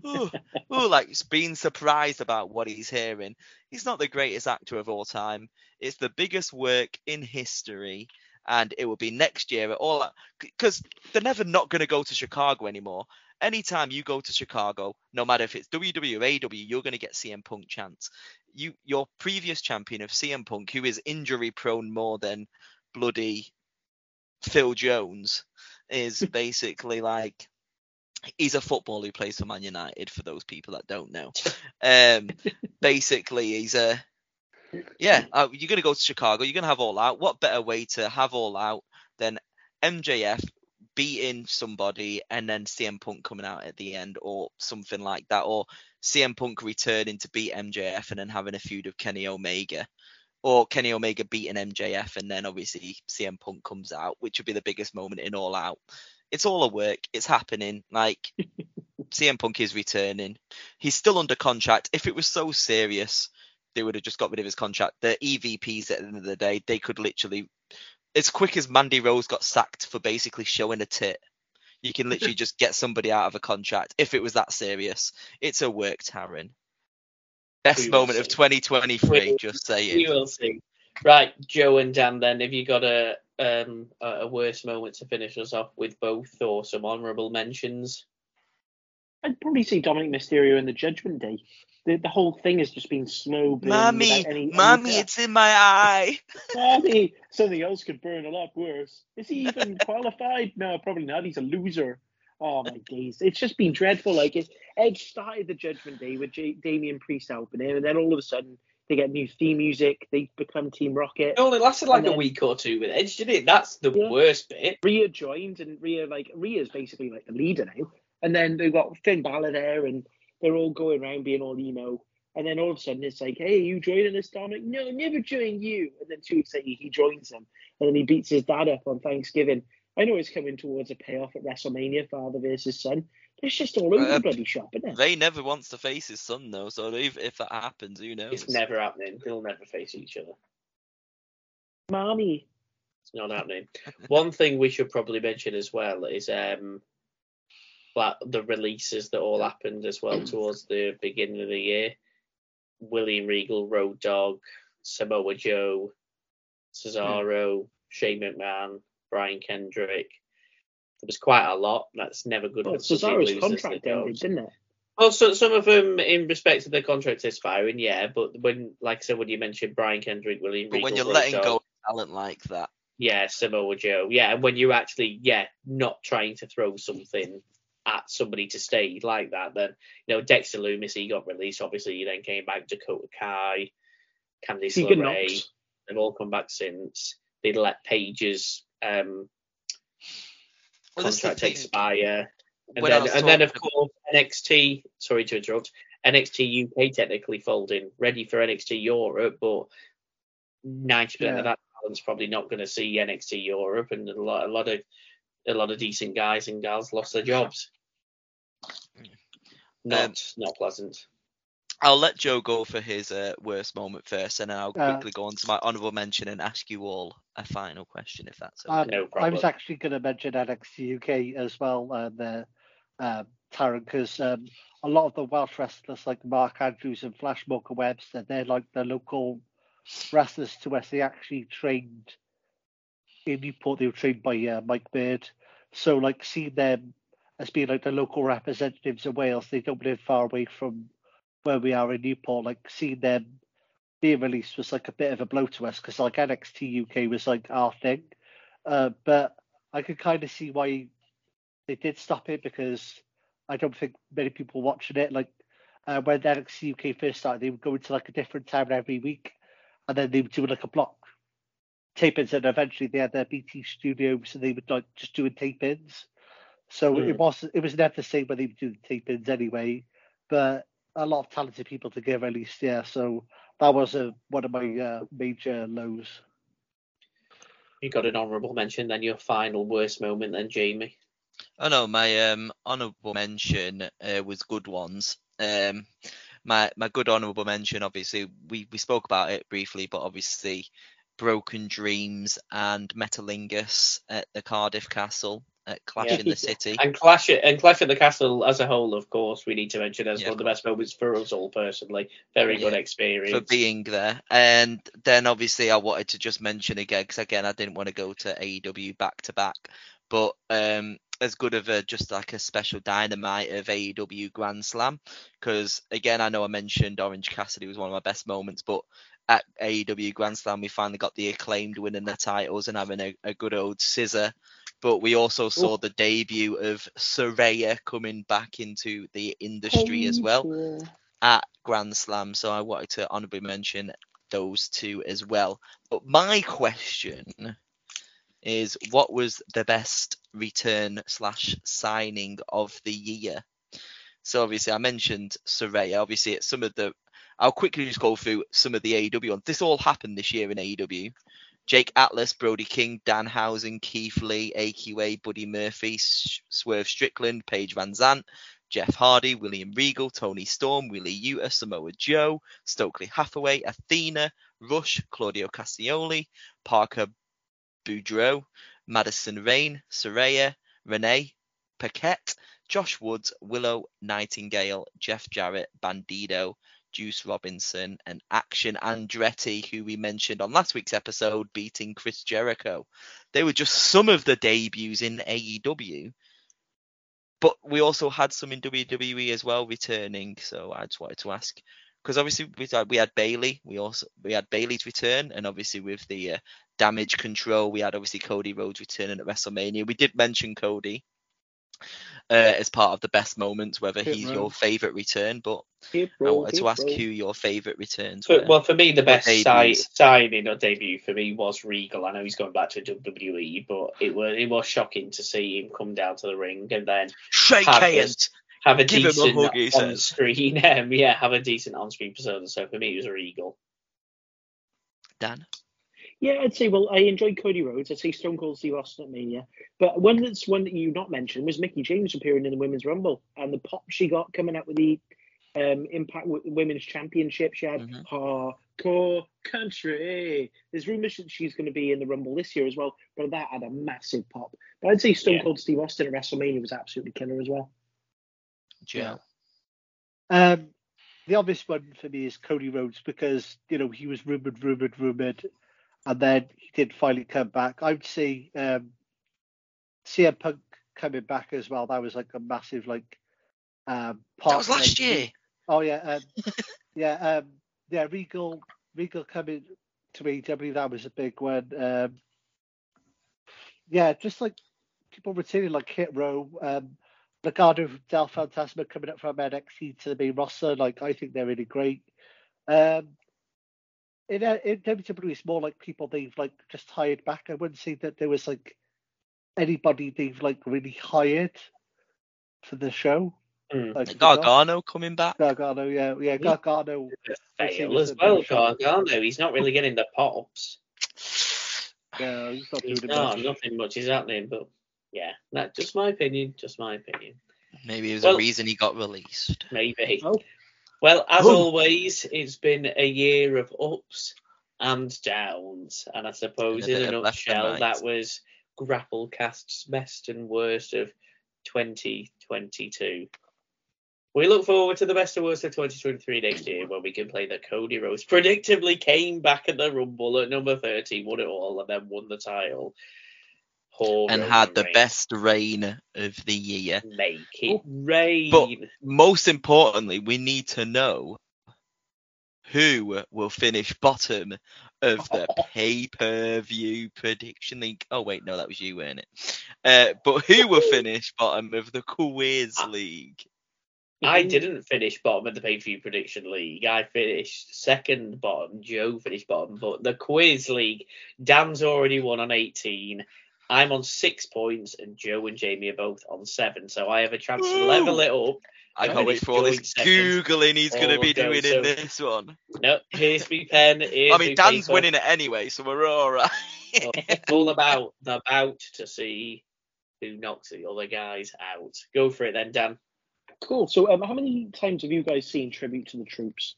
oh, oh, like being surprised about what he's hearing. He's not the greatest actor of all time. It's the biggest work in history, and it will be next year at all. Because they're never not going to go to Chicago anymore. Anytime you go to Chicago, no matter if it's or you're going to get CM Punk chance. You, your previous champion of CM Punk, who is injury prone more than bloody Phil Jones, is basically like he's a footballer who plays for Man United. For those people that don't know, um, (laughs) basically he's a yeah. Uh, you're gonna go to Chicago. You're gonna have all out. What better way to have all out than MJF beating somebody and then CM Punk coming out at the end or something like that, or CM Punk returning to beat MJF and then having a feud with Kenny Omega, or Kenny Omega beating MJF and then obviously CM Punk comes out, which would be the biggest moment in All Out. It's all a work. It's happening. Like (laughs) CM Punk is returning. He's still under contract. If it was so serious, they would have just got rid of his contract. The EVPs at the end of the day, they could literally, as quick as Mandy Rose got sacked for basically showing a tit, you can literally (laughs) just get somebody out of a contract if it was that serious. It's a work, Taryn. Best moment of 2023, We- just You saying. will see. Right, Joe and Dan. Then, have you got a um a a worse moment to finish us off with both, or some honourable mentions? I'd probably say Dominic Mysterio in the Judgment Day. The, the whole thing has just been slow burn. Mommy, any, any mommy, depth. it's in my eye. (laughs) (laughs) Mommy, something else could burn a lot worse. Is he even (laughs) qualified? No, probably not. He's a loser. Oh my days! It's just been dreadful. Like it, Edge started the Judgment Day with J- Damian Priest helping him, and then all of a sudden they get new theme music. They become Team Rocket. It only lasted like And a week or two with Edge, did it? That's the Yeah. worst bit. Rhea joined, and Rhea like Rhea's basically like the leader now. And then they've got Finn Balor there, and they're all going around being all emo. And then all of a sudden it's like, hey, you joining us, Dominic? No, never join you. And then two weeks later he joins them, and then he beats his dad up on Thanksgiving. I know it's coming towards a payoff at WrestleMania, father versus son. It's just all over Uh, the bloody shop, isn't it? They never wants to face his son though, so if, if that happens, who knows? It's never happening. They'll never face each other. Mommy. It's not happening. (laughs) One thing we should probably mention as well is um like the releases that all happened as well (clears throat) towards the beginning of the year. William Regal, Road Dog, Samoa Joe, Cesaro, Shane McMahon, Brian Kendrick. There was quite a lot. That's never good. Well, when somebody Cesaro's loses contract the ended, goals. didn't it? Well, so some of them in respect to their contracts expiring, yeah. But when, like I said, when you mentioned Brian Kendrick, William But Regal, when you're Road letting go of talent like that, yeah, Samoa Joe. Yeah, and when you're actually, yeah, not trying to throw something at somebody to stay like that, then you know Dexter Lumis he got released. Obviously, he then came back. Dakota Kai, Candice LeRae, they've all come back since. They let Page's um, well, this is the contract expire, and When then and then of course NXT. Sorry to interrupt. NXT UK technically folding, ready for NXT Europe, but ninety percent Yeah. of that talent's probably not going to see NXT Europe, and a lot, a lot of a lot of decent guys and gals lost their jobs. Not Um, not pleasant. I'll let Joe go for his uh, worst moment first, and then I'll Uh, quickly go on to my honourable mention and ask you all a final question, if that's okay. Um, No I was actually going to mention NXT UK as well, and uh, um, Taryn, because um, a lot of the Welsh wrestlers like Mark Andrews and Flash Morgan Webster, they're like the local wrestlers to us. They actually trained in Newport. They were trained by uh, Mike Bird. So, like, seeing them as being like the local representatives of Wales, they don't live far away from where we are in Newport. Like, seeing them being released was like a bit of a blow to us because like NXT UK was like our thing. Uh, but I could kind of see why they did stop it because I don't think many people watching it. Like uh, when NXT UK first started, they would go into like a different town every week, and then they would do like a block tape-ins, and eventually they had their BT studios, and they would like just doing tape-ins. So it was it was never the same when they would do the tape-ins anyway. But a lot of talented people to give at least. yeah. So that was a, one of my uh, major lows. You got an honourable mention, then your final worst moment, then Jamie. Oh no, my um honourable mention uh, was good ones. Um, my my good honourable mention, obviously, we we spoke about it briefly, but obviously, Broken Dreams and Metalingus at the Cardiff Castle at Clash Yeah. in the (laughs) City. And Clash and Clash at the Castle as a whole, of course, we need to mention as Yeah, one of the best moments for us all personally. Very good experience. for being there. And then obviously I wanted to just mention again because again I didn't want to go to AEW back to back, but um as good of a just like a special dynamite of AEW Grand Slam because again I know I mentioned Orange Cassidy was one of my best moments, but at AEW Grand Slam we finally got the acclaimed winning the titles and having a, a good old scissor. But we also oh. saw the debut of Saraya coming back into the industry as well at Grand Slam, so I wanted to honorably mention those two as well. But my question is what was the best return slash signing of the year? So obviously I mentioned Saraya. Obviously it's some of the I'll quickly just go through some of the AEW ones. This all happened this year in AEW. Jake Atlas, Brody King, Danhausen, Keith Lee, AQA, Buddy Murphy, Swerve Strickland, Paige Van Zant, Jeff Hardy, William Regal, Toni Storm, Wheeler Yuta, Samoa Joe, Stokely Hathaway, Athena, Rush, Claudio Castagnoli, Parker Boudreaux, Madison Rayne, Saraya, Renee, Paquette, Josh Woods, Willow Nightingale, Jeff Jarrett, Bandido, Juice Robinson, and Action Andretti, who we mentioned on last week's episode, beating Chris Jericho. They were just some of the debuts in AEW. But we also had some in WWE as well returning. So I just wanted to ask, because obviously we had, we had Bayley, we also we had Bayley's return, and obviously with the uh, damage control, we had obviously Cody Rhodes returning at WrestleMania. We did mention Cody uh, as part of the best moments, whether he's your favourite return. But I wanted to ask who your favourite returns For, were. well, for me, the best si- signing or debut for me was Regal. I know he's going back to WWE, but it was it was shocking to see him come down to the ring and then Shake have hands. have a Give decent on-screen, Um, (laughs) yeah, have a decent on screen persona. So for me, it was Regal. Dan. Yeah, I'd say. Well, I enjoyed Cody Rhodes. I'd say Stone Cold Steve Austin at Mania. But one that's one that you not mentioned was Mickie James appearing in the Women's Rumble and the pop she got coming out with the um, Impact Women's Championship. She had Mhm. hardcore country. There's rumours that she's going to be in the Rumble this year as well, but that had a massive pop. But I'd say Stone Yeah. Cold Steve Austin at WrestleMania was absolutely killer as well. Joe. Um, the obvious one for me is Cody Rhodes because you know he was rumored, rumored, rumored, and then he did finally come back. I would say um, CM Punk coming back as well. That was like a massive like um, part. That was last year. Oh yeah, um, (laughs) yeah, um, yeah. Regal, Regal coming to AEW. That was a big one. Um, yeah, just like people returning like Hit Row, um, Legado Del Fantasma coming up from NXT to the main roster. Like I think they're really great. Um, in, uh, in WWE, it's more like people they've like just hired back. I wouldn't say that there was like anybody they've like really hired for the show. Mm. Like, for the job. Gargano coming back. Gargano, yeah, yeah, Gargano. Fail as well. Gargano. He's not really getting the pops. (sighs) Yeah, he's not He's doing it not, much. nothing much is happening, but yeah, that's just my opinion. Just my opinion. Maybe there's Well- a reason he got released. Maybe. Oh. Well, as always, it's been a year of ups and downs, and I suppose in a of left and nutshell, right. that was Grapplecast's best and worst of 2022. We look forward to the best and worst of 2023 next year when we can play that Cody Rhodes predictably came back at the Rumble at number 30, won it all, and then won the title. Poor and had the Reigns. best rain of the year. Make it rain. But most importantly, we need to know who will finish bottom of the (laughs) pay per view prediction league. Oh, wait, no, that was you, weren't it? Uh, but who will (laughs) finish bottom of the quiz league? I didn't finish bottom of the pay per view prediction league. I finished second bottom. Joe finished bottom. But the quiz league, Dan's already won on 18. I'm on six points, and Joe and Jamie are both on seven. So I have a chance to level it up. I I can't wait for all this. Googling he's going to be doing so- in this one. No, here's me pen. Here's I me mean, Dan's paper. winning it anyway, so we're all right. Oh, It's all about about to see who knocks the other guys out. Go for it then, Dan. Cool. So, um, how many times have you guys seen Tribute to the Troops?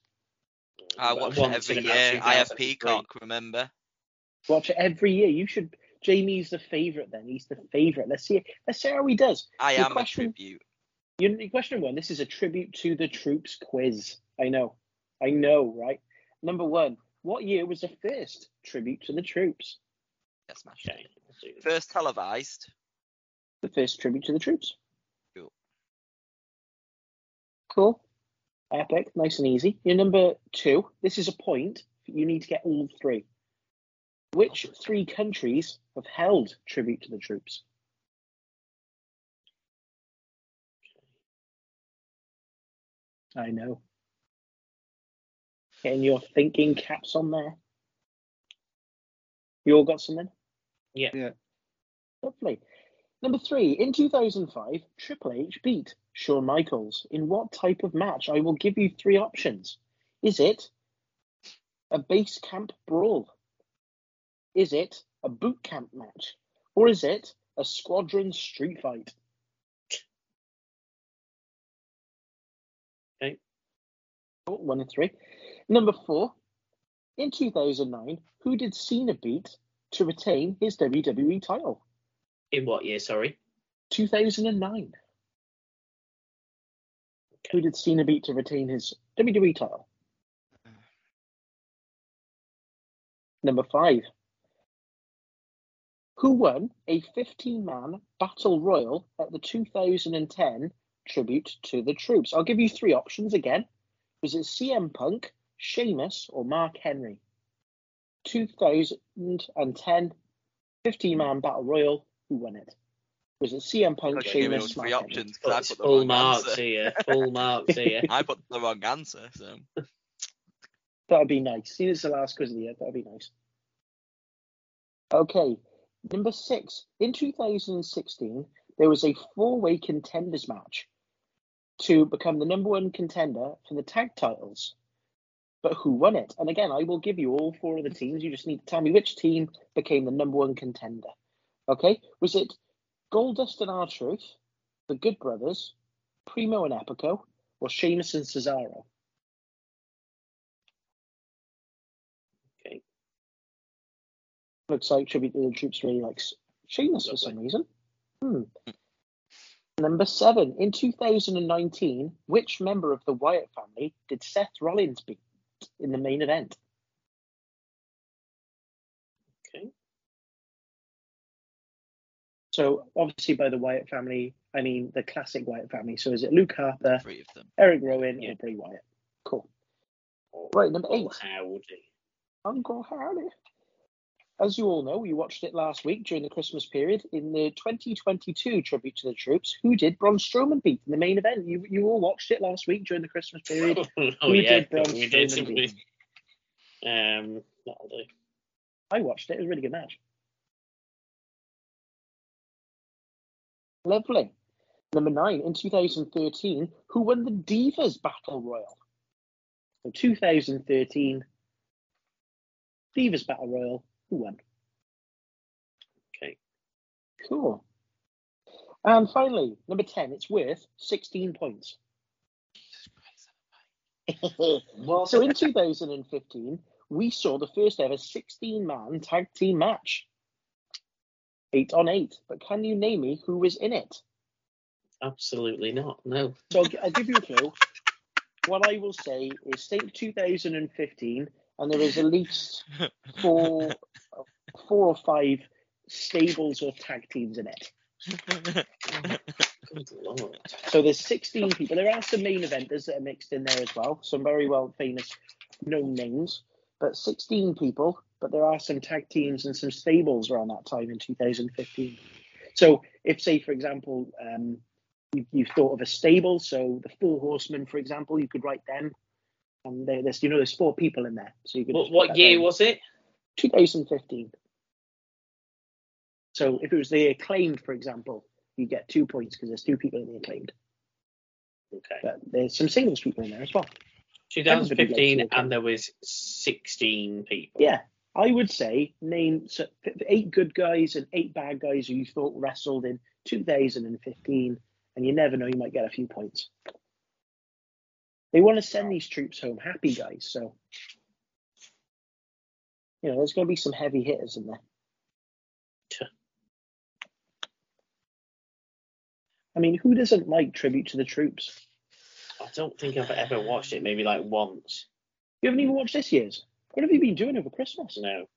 I watch it every year. 2003. IFP can't remember. Watch it every year. You should. Jamie's the favourite. Then he's the favourite. Let's see. Let's see how he does. I Good am question. a tribute. You, question one. This is a tribute to the troops quiz. I know. I know, right? Number one. What year was the first tribute to the troops? Yes, smash. Okay. let's do this. First televised. The first tribute to the troops. Cool. Cool. Epic. Nice and easy. Your number two. This is a point. You need to get all three. Which three countries have held tribute to the troops? I know. Getting your thinking caps on there. You all got something? Yeah. Yeah. Lovely. Number three, in 2005, Triple H beat Shawn Michaels. In what type of match? I will give you three options. Is it a base camp brawl? Is it a boot camp match? Or is it a squadron street fight? Okay. Oh, one and three. Number four, in 2009, who did Cena beat to retain his WWE title? In what year? Sorry. 2009. Who did Cena beat to retain his WWE title? Uh. Number five. Who won a 15 man battle royal at the 2010 tribute to the troops? I'll give you three options again. Was it CM Punk, Sheamus, or Mark Henry? 2010 15 man battle royal. Who won it? Was it CM Punk, Gotta give me Sheamus, those three Mark Henry? options because I It's put the full wrong marks answer. here. Full marks here. (laughs) I put the wrong answer. So That'd be nice. See, this is the last quiz of the year. That'd be nice. Okay, number six. In 2016, there was a four-way contenders match to become the number one contender for the tag titles. But who won it? And again, I will give you all four of the teams. You just need to tell me which team became the number one contender. Okay, was it Goldust and R Truth, the Good Brothers, Primo and Epico, or Sheamus and Cesaro? Looks like Tribute to the Troops really likes Sheamus for some reason. Hmm. Number seven. In 2019, which member of the Wyatt family did Seth Rollins beat in the main event? Okay. So, obviously, by the Wyatt family, I mean the classic Wyatt family. So, is it Luke Harper, three of them. Eric Rowan, Yeah. or Bray Wyatt? Cool. Right, number eight. Howdy. Uncle Harry. As you all know, you watched it last week during the Christmas period in the 2022 tribute to the troops. Who did Braun Strowman beat in the main event? You you all watched it last week during the Christmas period. (laughs) oh yeah, did Braun we did. Strowman we? beat? Um, that'll do. I watched it. It was a really good match. Lovely. Number nine, in 2013, who won the Divas Battle Royal? So 2013, Divas Battle Royal, won? Okay. Cool. And finally, number 10, it's worth 16 points. (laughs) so in 2015, we saw the first ever 16 man tag team match. Eight on eight. But can you name me who was in it? Absolutely not. No. So I'll, I'll give you a clue. (laughs) What I will say is think 2015, and there is at least four, four or five stables or tag teams in it. So there's 16 people. There are some main eventers that are mixed in there as well. Some very well famous known names. But 16 people. But there are some tag teams and some stables around that time in 2015. So if, say, for example, um, you, you've thought of a stable, so the Four Horsemen, for example, you could write them. And there- there's, you know, there's four people in there. So you could. What, what year down. was it? 2015. So if it was the acclaimed, for example, you get two points because there's two people in the acclaimed. Okay. But there's some singles people in there as well. 2015, and there was 16 people. Yeah, I would say name so, eight good guys and eight bad guys who you thought wrestled in 2015, and you never know, you might get a few points. They want to send these troops home happy, guys. So, you know, there's going to be some heavy hitters in there. I mean, who doesn't like tribute to the troops? I don't think I've ever watched it. Maybe like once. You haven't even watched this year's. What have you been doing over Christmas? No.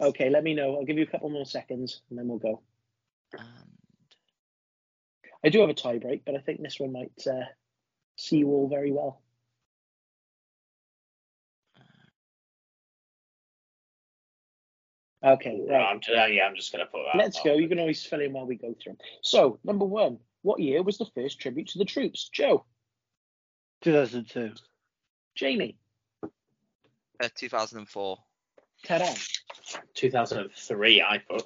Okay, let me know. I'll give you a couple more seconds and then we'll go. And I do have a tie break, but I think this one might uh, see you all very well. Okay, Right, right. I'm, just, yeah, I'm just going to put that. Let's on. go. You can always fill in while we go through. 'em. So, number one, what year was the first tribute to the troops? Joe, 2002. Jamie, uh, 2004. Taryn. 2003, I put.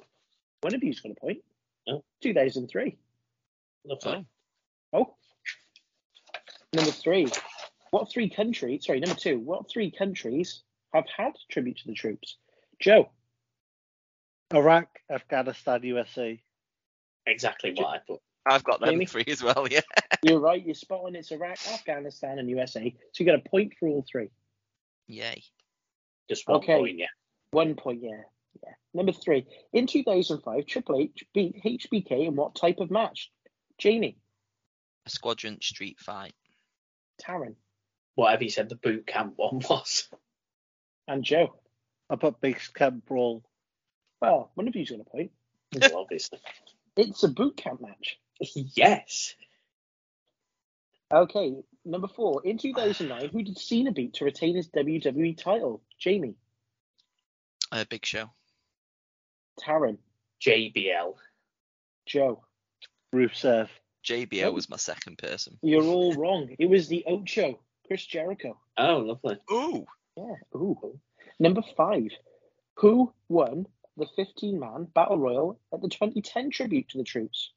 One of you's got a point. Oh. 2003. Lovely. Oh. oh. Number three. What three countries? Sorry, number two. What three countries have had tribute to the troops? Joe. Iraq, Afghanistan, USA. Exactly what I thought. I've got them Jamie? three as well. Yeah. (laughs) You're right. You're spot on. It's Iraq, Afghanistan, and USA. So you get a point for all three. Yay. Just one Okay. point, yeah. One point, yeah. Yeah. Number three. In 2005, Triple H beat HBK in what type of match? Jamie. A squadron street fight. Taryn. Whatever you said the boot camp one (laughs) was. And Joe. I put base camp brawl. Well, one of you's got a point. well, obviously. It's a boot camp match. (laughs) yes. Okay, number four. In 2009, who did Cena beat to retain his WWE title? Jamie, A big show. Taryn, JBL. Joe. Rusev. JBL Oh. was my second person. You're all wrong. It was the Ocho, Chris Jericho. Oh, lovely. Ooh. Yeah. Ooh. Number five. Who won the 15-man battle royal at the 2010 tribute to the troops?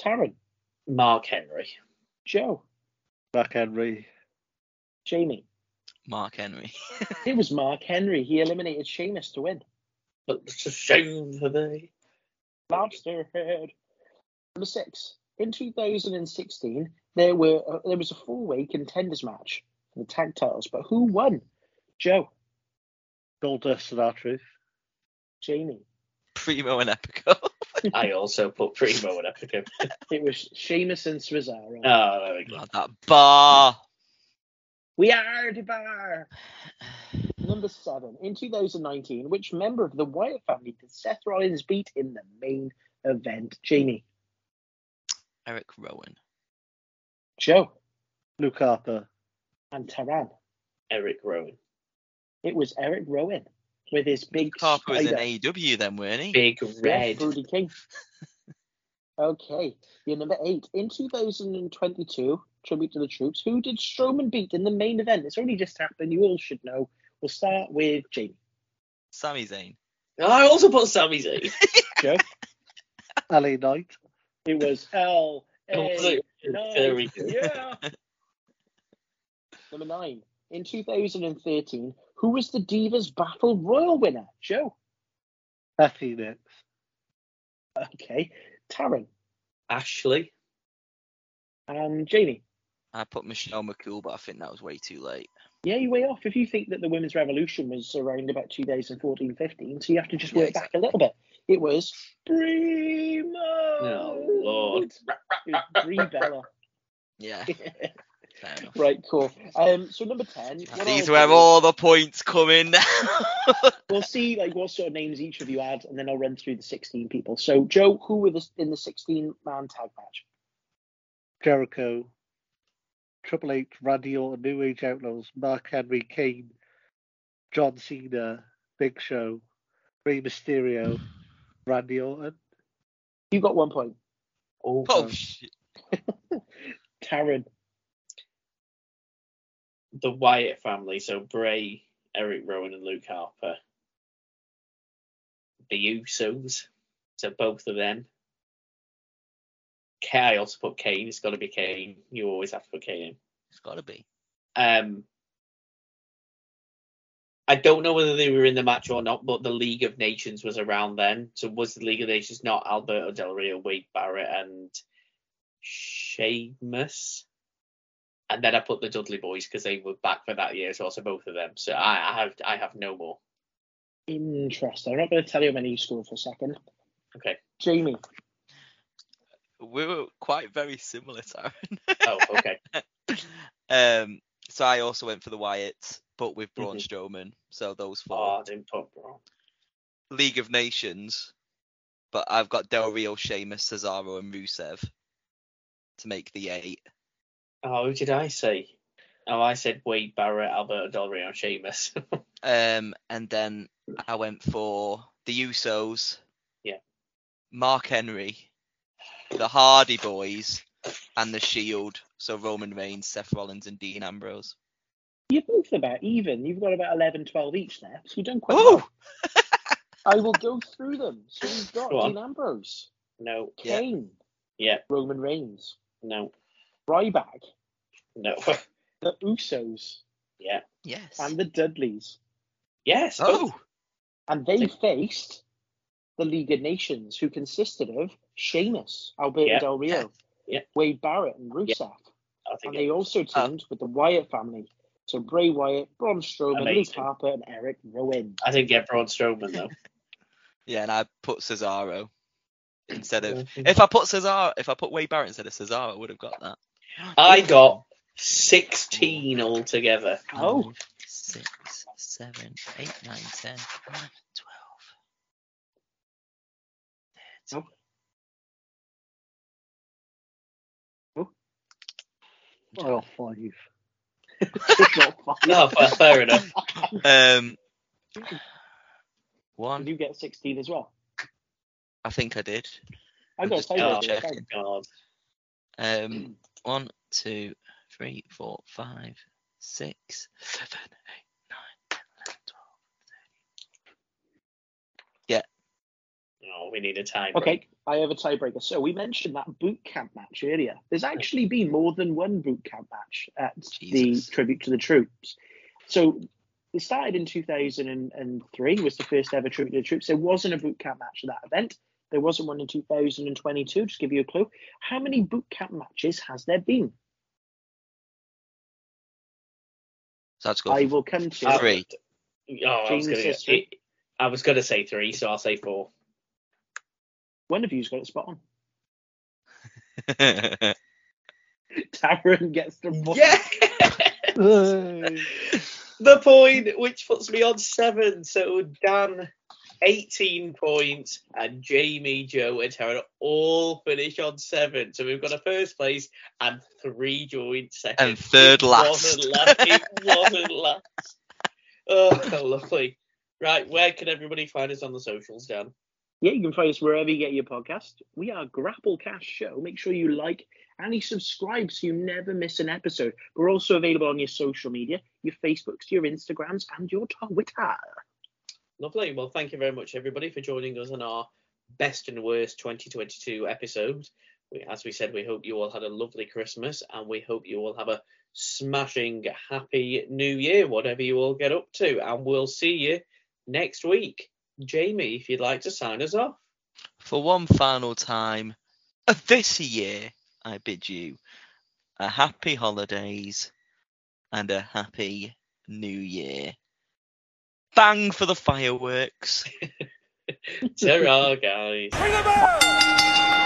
Taryn, Mark Henry. Joe, Mark Henry. Jamie. Mark Henry. (laughs) It was Mark Henry. He eliminated Sheamus to win. But it's a shame for me. Lobster head. Number six. In 2016, there were uh, there was a four-way contenders match for the tag titles, but who won? Joe, Goldust and R-Truth. Jamie. Primo and Epico. (laughs) I also put Primo and Epico. (laughs) It was Sheamus and Cesaro. Oh, there we go. Oh, that bar. We are the bar. Number seven. In 2019, which member of the Wyatt family did Seth Rollins beat in the main event? Jamie, Eric Rowan. Joe, Luke Harper. and Taryn. Eric Rowan. It was Eric Rowan with his big Harper was in spider. AEW then, weren't he? Big Yeah, Red. Brody King. (laughs) okay, you're number eight. In 2022, tribute to the troops, who did Strowman beat in the main event? It's only just happened. You all should know. We'll start with Jamie. Sami Zayn. I also put Sami Zayn. (laughs) Joe. (laughs) LA Knight. It was L. A. Very Knight. good. Yeah. (laughs) Number nine. In 2013, who was the Divas Battle Royal winner? Joe. Beth Phoenix. Okay. Taryn. Ashley. And Jamie. I put Michelle McCool, but I think that was way too late. Yeah, you're way off. If you think that the women's revolution was around about two days 2014 15, so you have to just Yeah, work back a little bit. It was Primo. Oh, Lord. It Brie Bella. (laughs) Yeah, fair right, cool. Um, so number 10. These are where do- all the points come in. (laughs) We'll see like what sort of names each of you had, and then I'll run through the 16 people. So, Joe, who were the, in the 16 man tag match? Jericho. Triple H, Randy Orton, New Age Outlaws, Mark Henry, Kane, John Cena, Big Show, Rey Mysterio, Randy Orton. You got one point. Oh, oh shit. (laughs) Taryn. the Wyatt family. So Bray, Eric Rowan, and Luke Harper. The Usos. So both of them. K- I also put Kane. It's got to be Kane. You always have to put Kane in. It's got to be. Um, I don't know whether they were in the match or not, but the League of Nations was around then. So was the League of Nations not Alberto Del Rio, Wade Barrett, and Sheamus? And then I put the Dudley Boys because they were back for that year as well. So both of them. So I, I have I have no more. Interesting. I'm not going to tell you how many you scored for a second. Okay. Jamie. We were quite very similar, Taryn. Oh, okay. (laughs) um, so I also went for the Wyatts, but with Braun Mhm. Strowman. So those oh, four. I didn't put wrong. League of Nations, but I've got Del Rio, Sheamus, Cesaro, and Rusev to make the eight. Oh, who did I say? Oh, I said Wade Barrett, Alberto Del Rio, and Sheamus. (laughs) Um, and then I went for the Usos. Yeah. Mark Henry, the Hardy Boys, and the Shield. So Roman Reigns, Seth Rollins, and Dean Ambrose. You're both about even. You've got about 11, 12 each there. So you've done quite Oh, well. (laughs) I will go through them. So you've got Go. Dean Ambrose, No, Yeah. Kane, Yeah. Roman Reigns, no, Ryback, no. (laughs) the Usos, yeah. yes. and the Dudleys. Yes. Oh. both. Oh, And they faced the League of Nations, who consisted of Sheamus, Alberto Yeah. Del Rio, Yeah. Wade Barrett, and Rusev. I think And they also Oh. teamed with the Wyatt family. So Bray Wyatt, Braun Strowman, Luke Harper, and Eric Rowan. I didn't get Braun Strowman though. (laughs) yeah, and I put Cesaro instead of. If I put Cesaro, if I put Wade Barrett instead of Cesaro, I would have got that. I got 16 altogether. Oh. Five, six, seven, eight, nine, 10, 11, 12. I got oh. Oh. Oh, five. It's. No, (laughs) fair, fair enough. Um, one. Did you get 16 as well? I think I did. I I'm got just a double tiebreaker. checking. God. Um, one, two, three, four, five, six, seven, eight, nine, 10, 11, 12. Oh, we need a time. Okay, I have a tiebreaker. So we mentioned that boot camp match earlier. There's actually been more than one boot camp match at Jesus. the tribute to the troops. So it started in 2003. Was the first ever tribute to the troops. There wasn't a boot camp match at that event. There wasn't one in 2022. Just to give you a clue. How many boot camp matches has there been? So let's. I will come to Three. Oh, I was Jamie gonna says get, three. I was gonna say three, so I'll say four. One of you's got it spot on. (laughs) (laughs) yeah. Gets the point. Yeah. (laughs) The point, which puts me on seven. So Dan, 18 points, and Jamie, Joe, and Tara all finish on seven. So we've got a first place and three joint seconds. And third It last. Wasn't last. It wasn't last. Oh, lovely. Right, where can everybody find us on the socials, Dan? Yeah, you can find us wherever you get your podcast. We are Grapplecast Show. Make sure you like and you subscribe so you never miss an episode. We're also available on your social media, your Facebooks, your Instagrams, and your Twitter. Lovely. Well, thank you very much, everybody, for joining us on our best and worst 2022 episode. We, as we said, we hope you all had a lovely Christmas and we hope you all have a smashing, happy new year, whatever you all get up to. And we'll see you next week. Jamie, if you'd like to sign us off. For one final time of this year, I bid you a happy holidays and a happy new year. Bang for the fireworks. (laughs) Ta-ra, guys. Ring the bell!